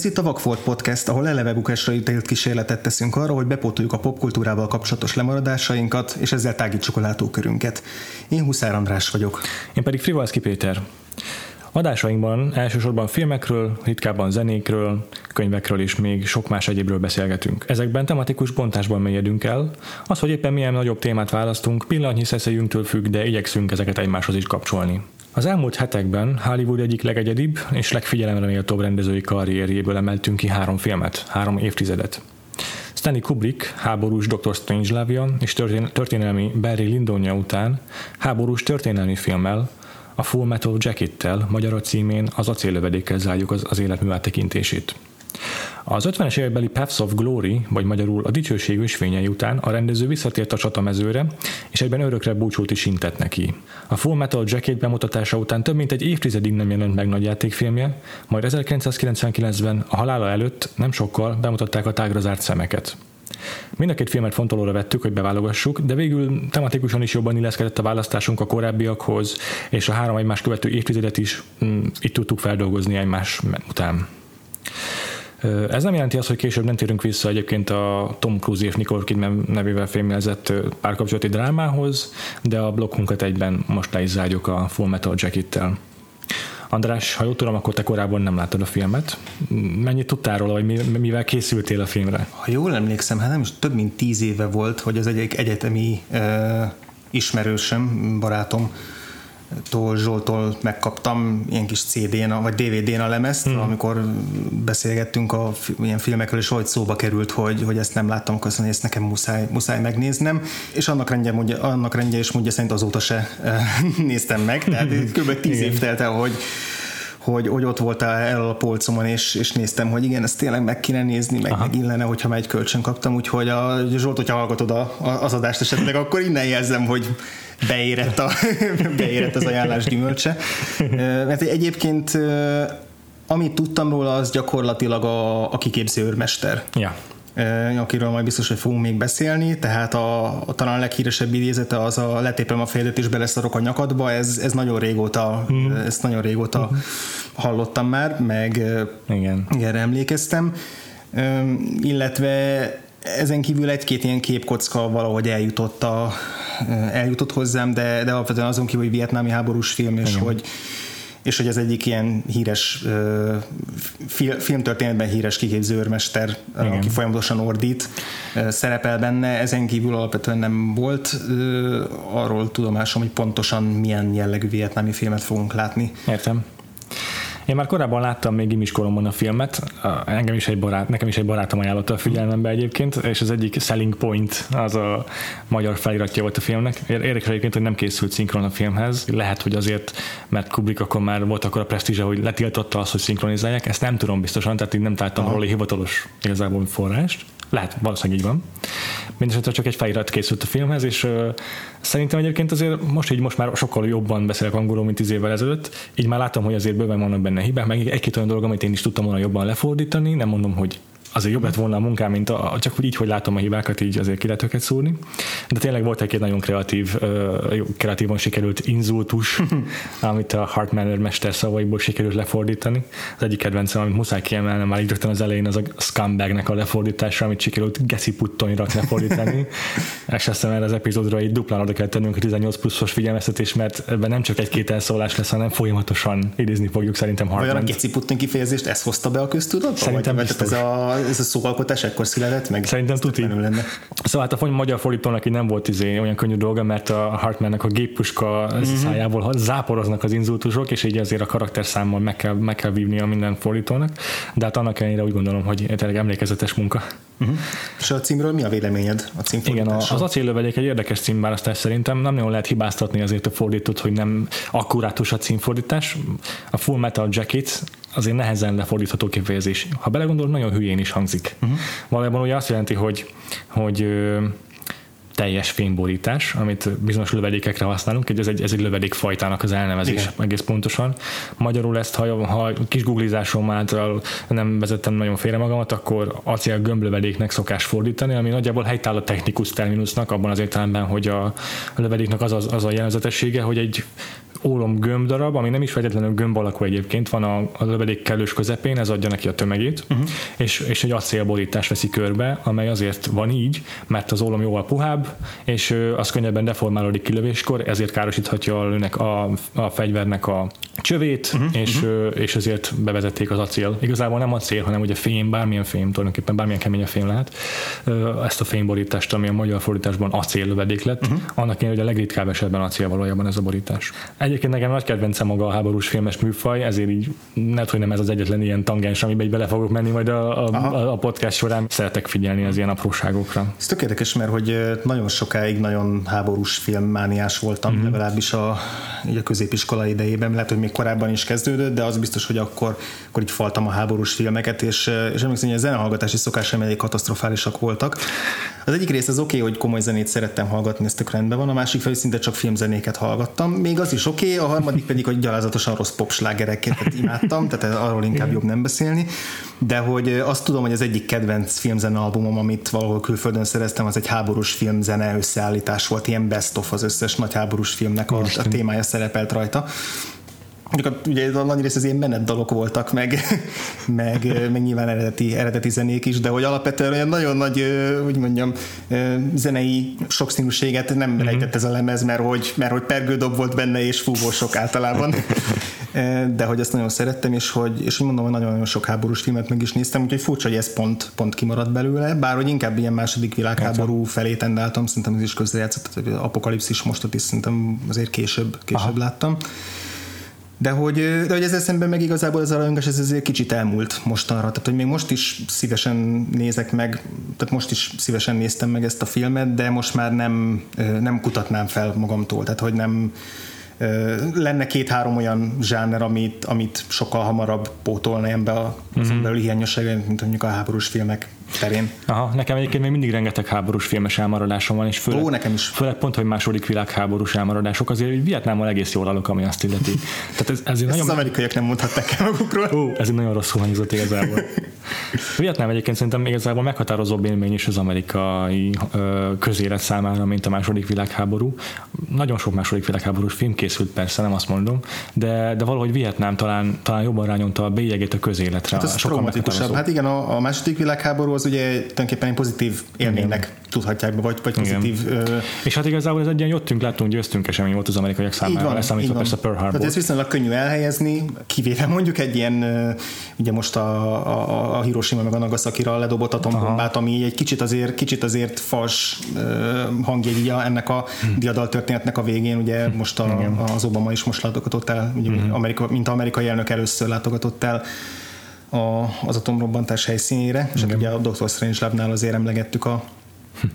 Ez itt a Vagfolt Podcast, ahol eleve bukásra ítélt kísérletet teszünk arra, hogy bepótoljuk a popkultúrával kapcsolatos lemaradásainkat, és ezzel tágítsuk a látókörünket. Én Huszár András vagyok. Én pedig Frivalszki Péter. Adásainkban elsősorban filmekről, ritkábban zenékről, könyvekről és még sok más egyébről beszélgetünk. Ezekben tematikus bontásban mélyedünk el. Az, hogy éppen milyen nagyobb témát választunk, pillanatnyi szeszélyünktől függ, de igyekszünk ezeket egymáshoz is kapcsolni. Az elmúlt hetekben Hollywood egyik legegyedibb és legfigyelemre méltóbb rendezői karrierjéből emeltünk ki három filmet, három évtizedet. Stanley Kubrick háborús Dr. Strangelove-ja és történelmi Barry Lindonja után háborús történelmi filmmel, a Full Metal Jacket-tel, magyar címén az acéllövedékkel zárjuk az, az életmű áttekintését. Az 50-es évekbeli Paths of Glory, vagy magyarul a dicsőség ösvényei után a rendező visszatért a csatamezőre, és egyben örökre búcsút is intett neki. A Full Metal Jacket bemutatása után több mint egy évtizedig nem jelent meg nagy játékfilmje, majd 1999-ben a halála előtt nem sokkal bemutatták a tágra zárt szemeket. Mind a két filmet fontolóra vettük, hogy beválogassuk, de végül tematikusan is jobban illeszkedett a választásunk a korábbiakhoz, és a három egymás követő évtizedet is mm, itt tudtuk feldolgozni egymás után. Ez nem jelenti azt, hogy később nem térünk vissza egyébként a Tom Cruise és Nicole Kidman nevével filmjelzett párkapcsolati drámához, de a blokkunkat egyben most le is zárjuk a Full Metal Jacket-tel. András, ha jól tudom, akkor te korábban nem láttad a filmet. Mennyit tudtál róla, vagy mivel készültél a filmre? Ha jól emlékszem, hát nem is több mint tíz éve volt, hogy az egy egyetemi uh, ismerősöm, barátom Tól Zsoltól megkaptam ilyen kis CD-n, vagy DVD-n a lemezt, hmm. amikor beszélgettünk a ilyen filmekről, és hogy szóba került, hogy, hogy ezt nem láttam, akkor azt ezt nekem muszáj, muszáj megnéznem, és annak rendje, mondja, annak rendje és mondja szerint azóta se néztem meg, tehát kb. tíz év telt el, hogy hogy, hogy ott voltál el a polcomon, és, és néztem, hogy igen, ezt tényleg meg kéne nézni, meg, meg illene, hogyha már egy kölcsön kaptam, úgyhogy a Zsolt, hogyha hallgatod a, a, az adást esetleg, akkor innen jelzem, hogy beérett, a, beérett az ajánlás gyümölcse. Mert egyébként amit tudtam róla, az gyakorlatilag a, a kiképző őrmester. Ja akiről majd biztos, hogy fogunk még beszélni, tehát a, a talán leghíresebb idézete az a letépem a fejedet és beleszarok a nyakadba, ez, ez nagyon régóta, mm. ezt nagyon régóta mm. hallottam már, meg Igen. erre emlékeztem, illetve ezen kívül egy-két ilyen képkocka valahogy eljutott, a, eljutott hozzám, de, de alapvetően azon kívül, hogy vietnámi háborús film, és Igen. hogy és hogy ez egyik ilyen híres uh, filmtörténetben híres kiképző őrmester, Igen. aki folyamatosan ordít, szerepel benne, ezen kívül alapvetően nem volt arról tudomásom, hogy pontosan milyen jellegű vietnámi filmet fogunk látni. Értem. Én már korábban láttam még imiskolomban a filmet, engem is egy barát, nekem is egy barátom ajánlotta a figyelmembe egyébként, és az egyik selling point az a magyar feliratja volt a filmnek. Érdekes egyébként, hogy nem készült szinkron a filmhez. Lehet, hogy azért, mert Kubrick akkor már volt akkor a presztízse, hogy letiltotta azt, hogy szinkronizálják. Ezt nem tudom biztosan, tehát így nem találtam róla hivatalos igazából forrást. Lehet, valószínűleg így van. Mindenesetre csak egy felirat készült a filmhez, és uh, szerintem egyébként azért most így most már sokkal jobban beszélek angolul, mint tíz évvel ezelőtt, így már látom, hogy azért bőven vannak benne hibák, meg egy-két olyan dolog, amit én is tudtam volna jobban lefordítani, nem mondom, hogy azért jobb lett volna a munkám, mint a, csak úgy így, hogy látom a hibákat, így azért ki lehet őket szúrni. De tényleg volt egy nagyon kreatív, kreatívan sikerült inzultus, amit a Hartmanner mester szavaiból sikerült lefordítani. Az egyik kedvencem, amit muszáj kiemelnem már így rögtön az elején, az a scumbagnek a lefordítása, amit sikerült Geci Puttonira lefordítani. És azt hiszem erre az epizódra így duplán oda kell tennünk a 18 pluszos figyelmeztetés, mert ebben nem csak egy-két elszólás lesz, hanem folyamatosan idézni fogjuk szerintem Hartman. Olyan a Geci Putton kifejezést ezt hozta be a köztudatba? Szerintem vagy, ez a ez a szóalkotás ekkor született meg? Szerintem tuti. Lenne. Szóval hát a magyar fordítónak így nem volt izé olyan könnyű dolga, mert a Hartmannek a géppuska mm-hmm. szájából záporoznak az inzultusok, és így azért a karakterszámmal meg kell, meg kell vívni a minden fordítónak, de hát annak ellenére úgy gondolom, hogy tényleg emlékezetes munka. Uh-huh. És a címről mi a véleményed a Igen, az acéllövedék egy érdekes címválasztás szerintem, nem nagyon lehet hibáztatni azért a fordítót, hogy nem akkurátus a címfordítás. A Full Metal Jacket azért nehezen lefordítható kifejezés. Ha belegondolod, nagyon hülyén is hangzik. Uh-huh. Valójában ugye azt jelenti, hogy, hogy teljes fényborítás, amit bizonyos lövedékekre használunk, ez egy, ez egy lövedékfajtának az elnevezés Igen. egész pontosan. Magyarul ezt, ha, ha kis googlizásom által nem vezettem nagyon félre magamat, akkor acél gömblövedéknek szokás fordítani, ami nagyjából helytáll a technikus terminusnak, abban az értelemben, hogy a, a lövedéknek az, az, az a jellegzetessége, hogy egy ólom gömb darab, ami nem is feltétlenül gömb alakú egyébként, van a, a lövedék kellős közepén, ez adja neki a tömegét, uh-huh. és, és egy acélborítás veszi körbe, amely azért van így, mert az ólom jóval puhább, és az könnyebben deformálódik kilövéskor, ezért károsíthatja a, lőnek a, a fegyvernek a csövét, uh-huh, és, uh-huh. és ezért bevezették az acél. Igazából nem acél, hanem ugye fém, bármilyen fém, tulajdonképpen bármilyen kemény a fém lehet. Ezt a fémborítást, ami a magyar fordításban acél lövedék lett, uh-huh. annak én, hogy a legritkább esetben acél valójában ez a borítás. Egyébként nekem nagy kedvencem maga a háborús filmes műfaj, ezért így lehet, hogy nem ez az egyetlen ilyen tangens, amiben így bele fogok menni majd a, a, a podcast során. Szeretek figyelni az ilyen apróságokra. Ez tök érdekes, mert hogy nagyon sokáig nagyon háborús filmmániás voltam, uh-huh. legalábbis a, így a középiskola idejében. Lehet, hogy még korábban is kezdődött, de az biztos, hogy akkor, akkor így faltam a háborús filmeket, és, és emlékszem, hogy a zenehallgatási szokásaim elég katasztrofálisak voltak. Az egyik rész az oké, okay, hogy komoly zenét szerettem hallgatni, ez tök rendben van, a másik fel szinte csak filmzenéket hallgattam. Még az is oké, okay, a harmadik pedig, hogy gyalázatosan rossz popslágereket imádtam, tehát arról inkább jobb nem beszélni, de hogy azt tudom, hogy az egyik kedvenc filmzene albumom, amit valahol külföldön szereztem, az egy háborús filmzene összeállítás volt, ilyen best of az összes nagy háborús filmnek a, a témája szerepelt rajta ugye a nagy rész az ilyen menet dalok voltak, meg, meg, meg nyilván eredeti, eredeti zenék is, de hogy alapvetően olyan nagyon nagy, hogy mondjam, zenei sokszínűséget nem mm-hmm. rejtett ez a lemez, mert hogy, mert hogy pergődob volt benne, és fúvósok általában. De hogy ezt nagyon szerettem, és hogy, és hogy mondom, hogy nagyon-nagyon sok háborús filmet meg is néztem, úgyhogy furcsa, hogy ez pont, pont kimaradt belőle, bár hogy inkább ilyen második világháború felé tendáltam, szerintem ez is közrejátszott, apokalipszis mostot is szerintem azért később, később Aha. láttam. De hogy, de hogy ezzel szemben meg igazából ez a rajongás ez azért kicsit elmúlt mostanra. Tehát, hogy még most is szívesen nézek meg, tehát most is szívesen néztem meg ezt a filmet, de most már nem, nem kutatnám fel magamtól. Tehát, hogy nem, lenne két-három olyan zsáner, amit, amit sokkal hamarabb pótolna ebbe a, mm-hmm. belül hiányossága, mint mondjuk a háborús filmek terén. Aha, nekem egyébként még mindig rengeteg háborús filmes elmaradásom van, és főleg, Ó, nekem is. főleg pont, hogy második világháborús elmaradások, azért hogy Vietnámmal egész jól állok, ami azt illeti. Tehát ez, ez Ezt nagyon... az amerikaiak nem mondhatták el magukról. Ó, ez egy nagyon rosszul hangzott igazából. Vietnám egyébként szerintem igazából meghatározóbb élmény is az amerikai közélet számára, mint a második világháború. Nagyon sok második világháborús film készült, persze, nem azt mondom, de, de valahogy Vietnám talán, talán jobban rányomta a bélyegét a közéletre. Hát ez sokkal Hát igen, a, a második világháború az ugye tulajdonképpen egy pozitív élménynek Igen. tudhatják be, vagy, vagy pozitív... Ö... És hát igazából ez egy ilyen jöttünk, láttunk, győztünk esemény volt az amerikaiak számára, van, leszámítva persze Pearl Harbor. Tehát ez viszonylag könnyű elhelyezni, kivéve mondjuk egy ilyen, ugye most a, a, a Hiroshima meg a Nagasaki-ra ledobott atombombát, ami egy kicsit azért, kicsit azért fals hangjegyia ennek a hm. diadal történetnek a végén, ugye most a, az Obama is most látogatott el, ugye, hm. Amerika, mint amerikai elnök először látogatott el a, az atomrobbantás helyszínére, és hát ugye a Dr. Strange Labnál azért emlegettük a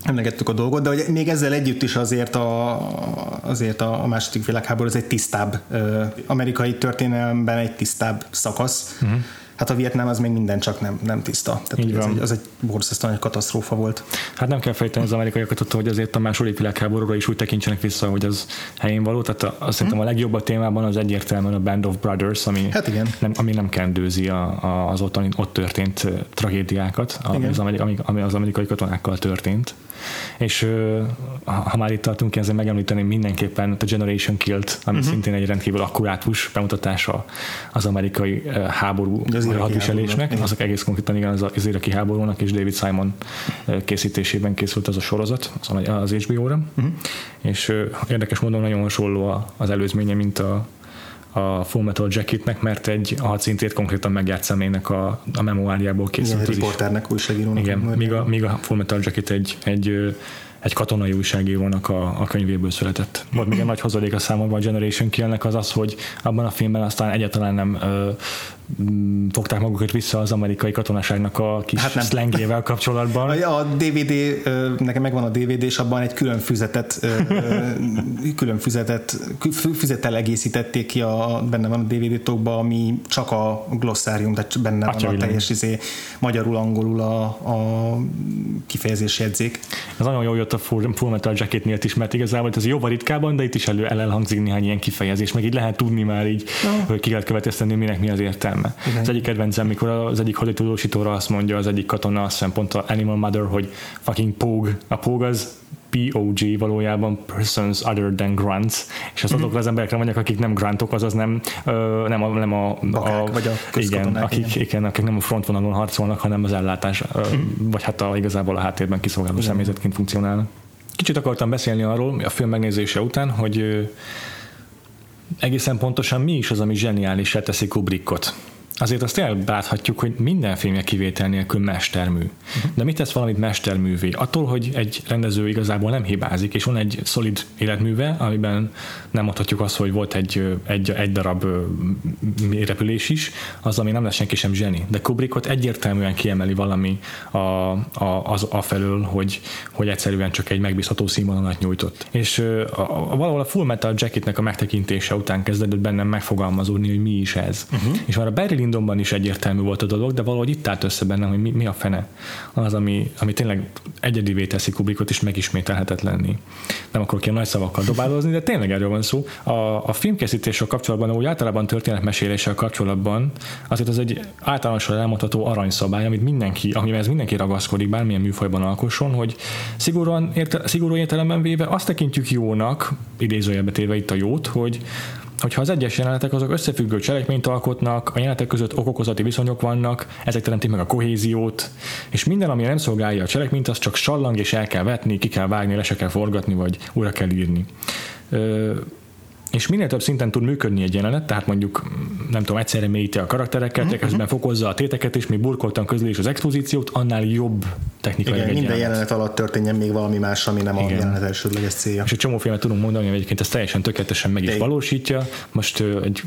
emlegettük a dolgot, de hogy még ezzel együtt is azért a, azért a második világháború az egy tisztább, amerikai történelemben egy tisztább szakasz, uh-huh hát a Vietnám az még minden csak nem, nem tiszta. Tehát Így az, egy, az egy borzasztóan egy katasztrófa volt. Hát nem kell fejteni az amerikaiakat attól, hogy azért a második világháborúra is úgy tekintsenek vissza, hogy az helyén való. Tehát a, azt szerintem a legjobb a témában az egyértelműen a Band of Brothers, ami, hát igen. Nem, ami nem kendőzi a, a, az ott, ott történt tragédiákat, ami az, amerikai, ami az amerikai katonákkal történt. És ha már itt tartunk, ezzel megemlíteném mindenképpen a Generation Killed, ami uh-huh. szintén egy rendkívül akkurátus bemutatása az amerikai háború az hadviselésnek, azok egész konkrétan igen, az, az iraki háborúnak és David Simon készítésében készült az a sorozat az HBO-ra, uh-huh. és érdekes módon nagyon hasonló az előzménye, mint a a Full Metal Jacketnek, mert egy a hadszintét konkrétan megjárt személynek a, a memoáriából készült. Igen, riporternek, újságírónak. Igen, míg a, míg a Full Metal Jacket egy, egy egy katonai újságírónak a, a könyvéből született. Volt még egy nagy hozadék a számomra a Generation Kill-nek az az, hogy abban a filmben aztán egyáltalán nem ö, fogták magukat vissza az amerikai katonaságnak a kis hát nem. szlengével kapcsolatban. A DVD, nekem megvan a DVD, és abban egy külön füzetet, külön füzetet, füzettel egészítették ki, a, benne van a DVD tokba, ami csak a glossárium, tehát benne Atya van a teljes izé, magyarul, angolul a, a kifejezés jegyzék. Ez nagyon jól jött a Full, full Metal Jacketnél is, mert igazából ez jóval ritkában, de itt is elő elhangzik néhány ilyen kifejezés, meg így lehet tudni már így, no. hogy ki lehet következteni, minek mi az értelme értelme. Igen. Az egyik kedvencem, mikor az egyik haditudósítóra azt mondja az egyik katona, azt hiszem pont a Animal Mother, hogy fucking pog. A pog az POG valójában Persons Other Than Grants, és az azokra az emberekre mondják, akik nem grantok, azaz nem, ö, nem a, nem a, Bakák, a vagy a igen, akik, igen. igen, akik nem a frontvonalon harcolnak, hanem az ellátás, ö, vagy hát a, igazából a háttérben kiszolgáló személyzetként funkcionálnak. Kicsit akartam beszélni arról a film megnézése után, hogy egészen pontosan mi is az, ami zseniális teszi Kubrickot. Azért azt elbáthatjuk, hogy minden filmje kivétel nélkül mestermű. Uh-huh. De mit tesz valamit mesterművé? Attól, hogy egy rendező igazából nem hibázik, és van egy szolid életműve, amiben nem mondhatjuk azt, hogy volt egy, egy, egy darab repülés is, az, ami nem lesz senki sem zseni. De Kubrickot egyértelműen kiemeli valami a, a, az, a felől, hogy, hogy egyszerűen csak egy megbízható színvonalat nyújtott. És a, a, valahol a Full Metal Jacketnek a megtekintése után kezdődött bennem megfogalmazódni, hogy mi is ez. Uh-huh. És már a Barry Lyndonban is egyértelmű volt a dolog, de valahogy itt állt össze bennem, hogy mi, mi a fene az, ami, ami tényleg egyedivé teszi Kubrickot is megismételhetetlenni. Nem akarok ilyen nagy szavakkal dobálózni, de tényleg erről van szó. A, a filmkészítéssel kapcsolatban, úgy általában történetmeséléssel kapcsolatban, azért az egy általánosan elmondható aranyszabály, amit mindenki, amivel mindenki ragaszkodik, bármilyen műfajban alkosson, hogy szigorúan, érte, szigorú értelemben véve azt tekintjük jónak, idézőjelbe téve itt a jót, hogy hogyha az egyes jelenetek azok összefüggő cselekményt alkotnak, a jelenetek között okokozati viszonyok vannak, ezek teremtik meg a kohéziót, és minden, ami nem szolgálja a cselekményt, az csak sallang, és el kell vetni, ki kell vágni, le se kell forgatni, vagy újra kell írni. Ö, és minél több szinten tud működni egy jelenet, tehát mondjuk nem tudom, egyszerre mélyíti a karaktereket, uh-huh. közben fokozza a téteket, és mi burkoltan közli is az expozíciót, annál jobb technikai Igen, minden jelenet alatt történjen még valami más, ami nem Igen. a jelenet elsődleges célja. És egy csomó filmet tudunk mondani, hogy egyébként ezt teljesen tökéletesen meg is Igen. valósítja. Most egy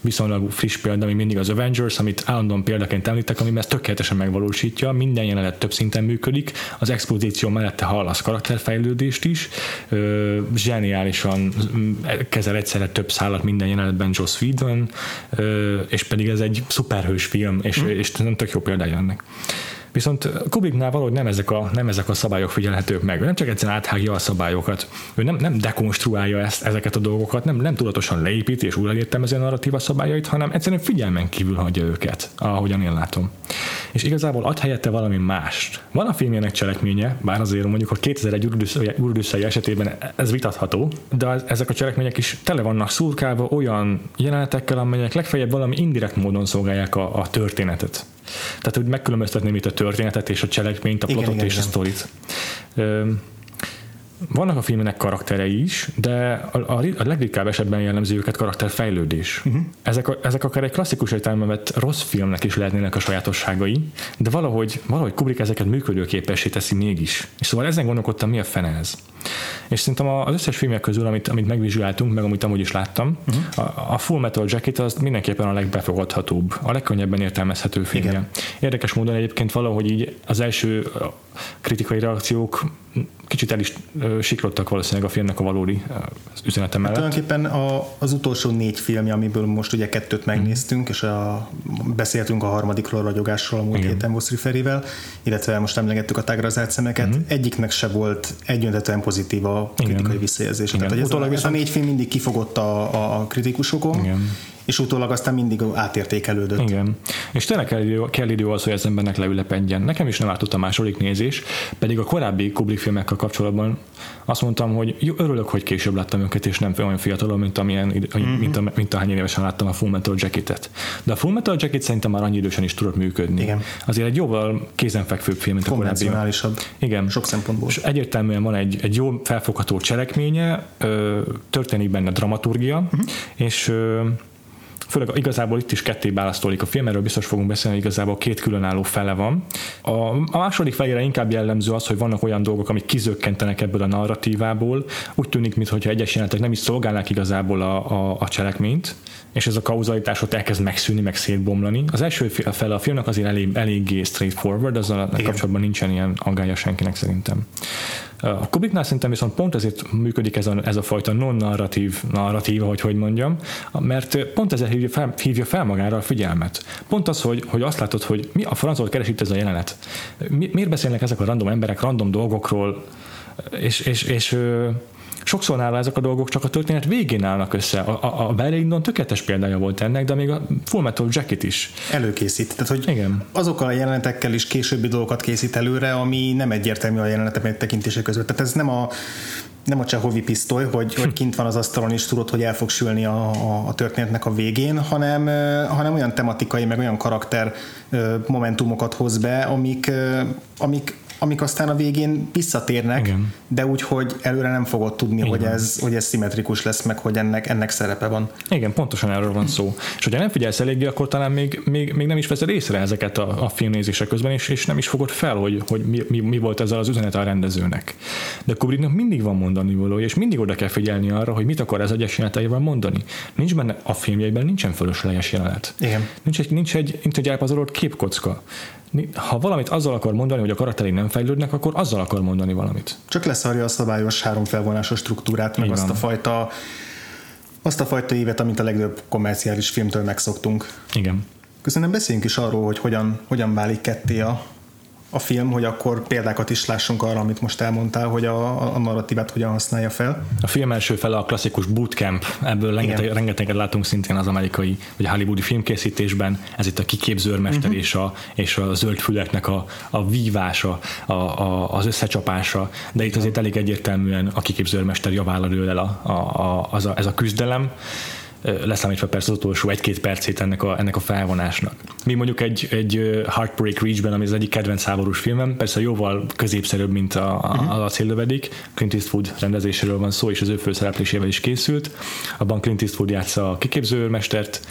viszonylag friss példa, ami mindig az Avengers, amit állandóan példaként említek, ami ezt tökéletesen megvalósítja. Minden jelenet több szinten működik, az expozíció mellette hallasz karakterfejlődést is, zseniálisan kezel egyszerre több szállat minden jelenetben Joss Whedon, és pedig ez egy szuperhős film, és, mm. és nem tök jó példája ennek. Viszont Kubricknál valahogy nem ezek, a, nem ezek a szabályok figyelhetők meg. Ő nem csak egyszerűen áthágja a szabályokat, ő nem, nem dekonstruálja ezt, ezeket a dolgokat, nem, nem tudatosan leépíti és újra értelmezi a narratíva szabályait, hanem egyszerűen figyelmen kívül hagyja őket, ahogyan én látom. És igazából ad helyette valami mást. Van a filmjének cselekménye, bár azért mondjuk a 2001 Urdüsszai esetében ez vitatható, de ezek a cselekmények is tele vannak szurkálva olyan jelenetekkel, amelyek legfeljebb valami indirekt módon szolgálják a, a történetet. Tehát, hogy megkülönböztetném itt a történetet és a cselekményt, a plotot igen, és igen. a sztorit. Vannak a filmnek karakterei is, de a, a, a legritkább esetben jellemző őket karakterfejlődés. Uh-huh. Ezek, a, ezek akár egy klasszikus értelemben vett rossz filmnek is lehetnének a sajátosságai, de valahogy, valahogy Kubrick ezeket működőképessé teszi mégis. És szóval ezen gondolkodtam, mi a fene ez. És szerintem az összes filmek közül, amit, amit megvizsgáltunk, meg amit amúgy is láttam, uh-huh. a, a Full Metal Jacket az mindenképpen a legbefogadhatóbb, a legkönnyebben értelmezhető filmje. Igen. Érdekes módon egyébként valahogy így az első kritikai reakciók kicsit el is siklottak valószínűleg a filmnek a valódi üzenete mellett. Hát tulajdonképpen a, az utolsó négy filmje, amiből most ugye kettőt megnéztünk, mm. és a, beszéltünk a harmadikról ragyogásról a múlt Igen. héten Ferivel, illetve most emlegettük a tágra zárt szemeket, mm. egyiknek se volt egyöntetően pozitív a kritikai Igen. visszajelzés. Tehát, hogy ez, a, ez a négy film mindig kifogott a, a, a kritikusokon, Igen és utólag aztán mindig átértékelődött. Igen. És tényleg kell idő, kell idő az, hogy az embernek leülepedjen. Nekem is nem ártott a második nézés, pedig a korábbi Kubrick filmekkel kapcsolatban azt mondtam, hogy jó, örülök, hogy később láttam őket, és nem olyan fiatalon, mint, amilyen, mm-hmm. mint, a, mint ahány évesen láttam a Full Metal Jacket-et. De a Full Metal Jacket szerintem már annyi idősen is tudott működni. Igen. Azért egy jóval kézenfekvőbb film, mint a korábbi. Igen. Sok szempontból. És egyértelműen van egy, egy jó felfogható cselekménye, történik benne dramaturgia, mm-hmm. és főleg igazából itt is ketté választódik a film, erről biztos fogunk beszélni, igazából két különálló fele van. A, a második felére inkább jellemző az, hogy vannak olyan dolgok, amik kizökkentenek ebből a narratívából. Úgy tűnik, mintha egyes jelenetek nem is szolgálnák igazából a, a, a cselekményt, és ez a kauzalitás ott elkezd megszűnni, meg szétbomlani. Az első fele a filmnek azért elég, eléggé straightforward, azzal a kapcsolatban nincsen ilyen aggája senkinek szerintem. A Kubiknál szerintem viszont pont ezért működik ez a, ez a fajta non-narratív narratíva, hogy hogy mondjam, mert pont ezzel hívja fel, hívja fel magára a figyelmet. Pont az, hogy, hogy azt látod, hogy mi a francot keresít ez a jelenet. Mi, miért beszélnek ezek a random emberek random dolgokról, és, és, és, és sokszor nála ezek a dolgok csak a történet végén állnak össze. A, a, a Barry tökéletes példája volt ennek, de még a Full Metal Jacket is. Előkészít. Tehát, hogy Igen. azokkal a jelenetekkel is későbbi dolgokat készít előre, ami nem egyértelmű a jelenetek tekintése között. Tehát ez nem a nem a csehovi pisztoly, hogy, hogy kint van az asztalon és tudod, hogy el fog sülni a, a, a történetnek a végén, hanem, hanem olyan tematikai, meg olyan karakter momentumokat hoz be, amik, amik amik aztán a végén visszatérnek, Igen. de úgy, hogy előre nem fogod tudni, hogy ez, hogy ez szimmetrikus lesz, meg hogy ennek, ennek szerepe van. Igen, pontosan erről van szó. És hogyha nem figyelsz eléggé, akkor talán még, még, még nem is veszed észre ezeket a, a filmnézések közben, és, és nem is fogod fel, hogy, hogy mi, mi, mi volt ezzel az üzenet a rendezőnek. De Kubricknak mindig van mondani való, és mindig oda kell figyelni arra, hogy mit akar ez egyes jeleneteivel mondani. Nincs benne a filmjeiben nincsen fölösleges jelenet. Igen. Nincs egy, nincs egy, nincs egy elpazarolt képkocka ha valamit azzal akar mondani, hogy a karakterei nem fejlődnek, akkor azzal akar mondani valamit. Csak leszarja a szabályos három felvonásos struktúrát, meg azt a fajta azt a fajta évet, amit a legjobb kommerciális filmtől megszoktunk. Igen. Köszönöm, beszéljünk is arról, hogy hogyan, hogyan válik ketté a, a film, hogy akkor példákat is lássunk arra, amit most elmondtál, hogy a, a narratívát hogyan használja fel. A film első fele a klasszikus bootcamp, ebből rengeteg, rengeteget látunk szintén az amerikai vagy a hollywoodi filmkészítésben, ez itt a kiképzőrmester uh-huh. és, a, és a zöld füleknek a, a vívása, a, a, az összecsapása, de itt azért elég egyértelműen a kiképzőrmester javára dől el a, a, a, az a, ez a küzdelem leszámítva persze az utolsó egy-két percét ennek a, ennek a felvonásnak. Mi mondjuk egy, egy Heartbreak Reach-ben, ami az egyik kedvenc háborús filmem, persze jóval középszerűbb, mint a, a, mhm. a célövedik. Clint Eastwood rendezéséről van szó, és az ő főszereplésével is készült. Abban Clint Eastwood játsza a kiképzőmestert,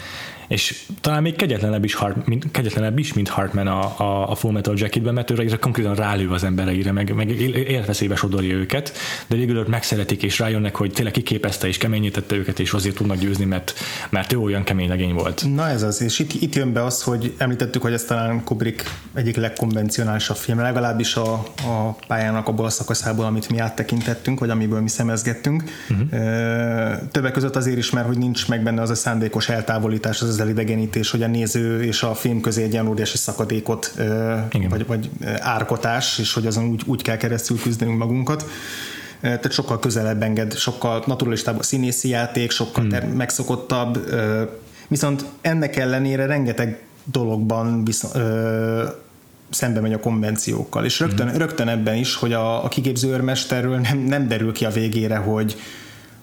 és talán még kegyetlenebb is, Hart, mint, kegyetlenebb is mint Hartman a, a, a Full Metal Jacketben, mert ő konkrétan rálő az embereire, meg, meg életveszélybe sodorja őket, de végül ők megszeretik és rájönnek, hogy tényleg kiképezte és keményítette őket, és azért tudnak győzni, mert, mert ő olyan kemény legény volt. Na ez az, és itt, itt jön be az, hogy említettük, hogy ez talán Kubrick egyik legkonvencionálisabb film, legalábbis a, a pályának abból a szakaszából, amit mi áttekintettünk, vagy amiből mi szemezgettünk. Uh-huh. Többek között azért is, mert hogy nincs meg benne az a szándékos eltávolítás, az az elidegenítés, hogy a néző és a film közé egy ilyen óriási szakadékot, Igen. vagy, vagy árkotás, és hogy azon úgy, úgy kell keresztül küzdenünk magunkat tehát sokkal közelebb enged, sokkal naturalistább a színészi játék, sokkal hmm. megszokottabb, viszont ennek ellenére rengeteg dologban viszont, ö, szembe megy a konvenciókkal, és rögtön, hmm. rögtön ebben is, hogy a, a kiképző őrmesterről nem, nem derül ki a végére, hogy,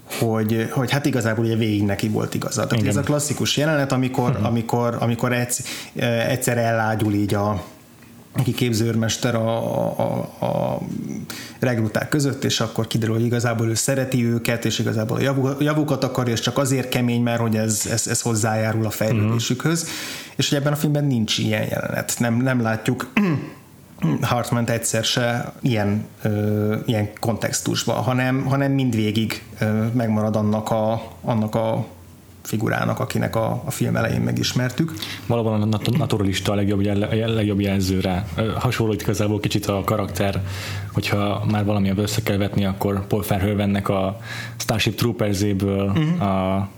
hogy, hogy hát igazából ugye végig neki volt igaza. Tehát ez a klasszikus jelenet, amikor, uh-huh. amikor, amikor egyszer, egyszer elágyul így a kiképzőrmester a, a, a regruták között, és akkor kiderül, hogy igazából ő szereti őket, és igazából a javukat akarja, és csak azért kemény, mert hogy ez, ez, ez hozzájárul a fejlődésükhöz. Uh-huh. És hogy ebben a filmben nincs ilyen jelenet. Nem, nem látjuk Hartman egyszer se ilyen, ö, ilyen kontextusban, hanem, hanem mindvégig ö, megmarad annak a, annak a figurának, akinek a, a film elején megismertük. Valóban a naturalista a legjobb, a legjobb jelzőre. Hasonlít igazából kicsit a karakter, hogyha már valami össze kell vetni, akkor Paul Verhoevennek a Starship Troopers-éből uh-huh. a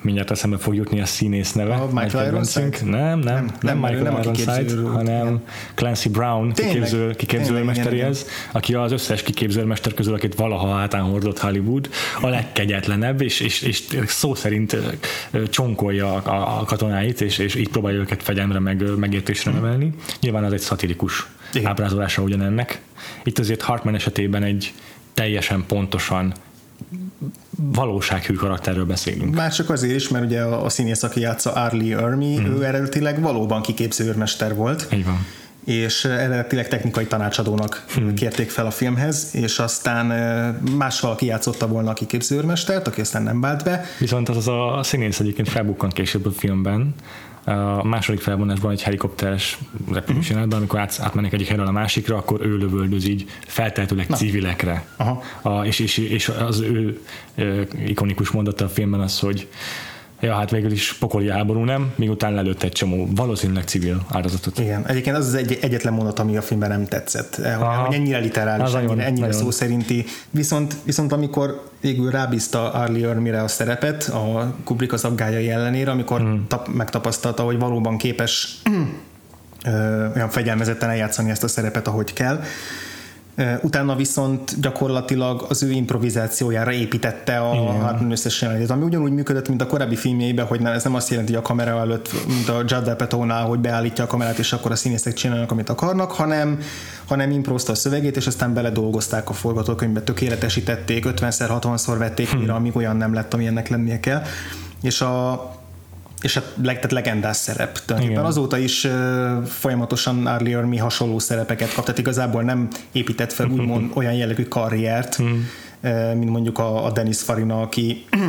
mindjárt eszembe fog jutni a színész neve. A Michael Ironside? Nem, nem, nem, nem Michael nem Ironside, hanem igen. Clancy Brown kiképző, kiképzőmesterihez, aki az összes kiképzőmester közül, akit valaha hátán hordott Hollywood, a legkegyetlenebb, és, és, és szó szerint csonkolja a, a katonáit, és, és így próbálja őket fegyelemre, meg megértésre nevelni. Nyilván az egy szatirikus igen. ábrázolása ugyanennek. Itt azért Hartman esetében egy teljesen pontosan valósághű karakterről beszélünk. Már csak azért is, mert ugye a, a színész, aki játsza Arlie Ermi, mm. ő eredetileg valóban kiképző őrmester volt. Így van és eredetileg technikai tanácsadónak hmm. kérték fel a filmhez, és aztán más valaki játszotta volna a kiképzőrmestert, aki aztán nem vált be. Viszont az, az a színész egyébként felbukkan később a filmben, a második felvonásban egy helikopteres repülés uh-huh. jelenetben, amikor át, átmennek egyik helyről a másikra, akkor ő lövöldöz így feltehetőleg Na. civilekre. Aha. A, és, és, és az ő, ő ikonikus mondata a filmben az, hogy Ja, hát végül is pokoli háború nem, miután lelőtt egy csomó valószínűleg civil áldozatot. Igen, egyébként az az egy, egyetlen mondat, ami a filmben nem tetszett, eh, Aha. hogy ennyire literális, ennyire, nagyon, ennyire nagyon. szó szerinti. Viszont, viszont amikor végül rábízta Arlie Ermire a szerepet, a Kubrick az aggályai ellenére, amikor hmm. tap, megtapasztalta, hogy valóban képes ö, olyan fegyelmezetten eljátszani ezt a szerepet, ahogy kell, utána viszont gyakorlatilag az ő improvizációjára építette a Hartman összes jelenetét, ami ugyanúgy működött, mint a korábbi filmjeiben, hogy nem, ez nem azt jelenti, hogy a kamera előtt, mint a Judd Apatownál, hogy beállítja a kamerát, és akkor a színészek csinálnak, amit akarnak, hanem, hanem imprózta a szövegét, és aztán beledolgozták a forgatókönyvbe, tökéletesítették, 50-60-szor vették hmm. amíg olyan nem lett, ami ennek lennie kell. És a, és a leg, tehát legendás szerep. Tulajdonképpen azóta is uh, folyamatosan Arlie mi hasonló szerepeket kap, tehát igazából nem épített fel úgymond olyan jellegű karriert, uh, mint mondjuk a, a Dennis Farina, aki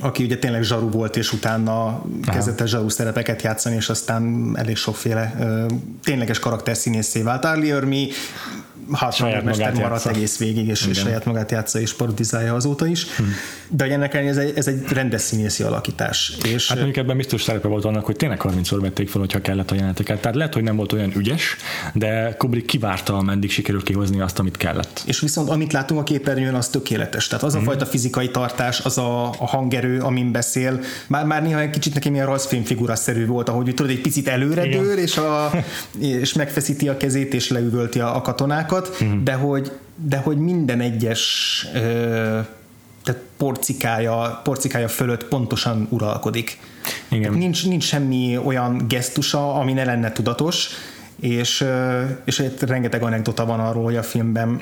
aki ugye tényleg zsaru volt, és utána kezdett el zsaru szerepeket játszani, és aztán elég sokféle uh, tényleges karakterszínészé vált. Arlie mi saját magát maradt játsza. egész végig, és, és saját magát játsza és parodizálja azóta is. Hmm. De hogy ennek ez egy, ez egy rendes színészi alakítás. És hát mondjuk ebben biztos szerepe volt annak, hogy tényleg 30-szor vették fel, hogyha kellett a jeleneteket. Tehát lehet, hogy nem volt olyan ügyes, de Kubrick kivárta, ameddig sikerült kihozni azt, amit kellett. És viszont amit látunk a képernyőn, az tökéletes. Tehát az a hmm. fajta fizikai tartás, az a, a hangerő, amin beszél, már, már néha egy kicsit nekem ilyen rajzfilm szerű volt, ahogy tudod, egy picit előre dől, és, a, és megfeszíti a kezét, és leüvölti a, a katonákat dolgokat, uh-huh. de, hogy, de hogy minden egyes ö, tehát porcikája, porcikája fölött pontosan uralkodik. Igen. nincs, nincs semmi olyan gesztusa, ami ne lenne tudatos, és, és rengeteg anekdota van arról, hogy a filmben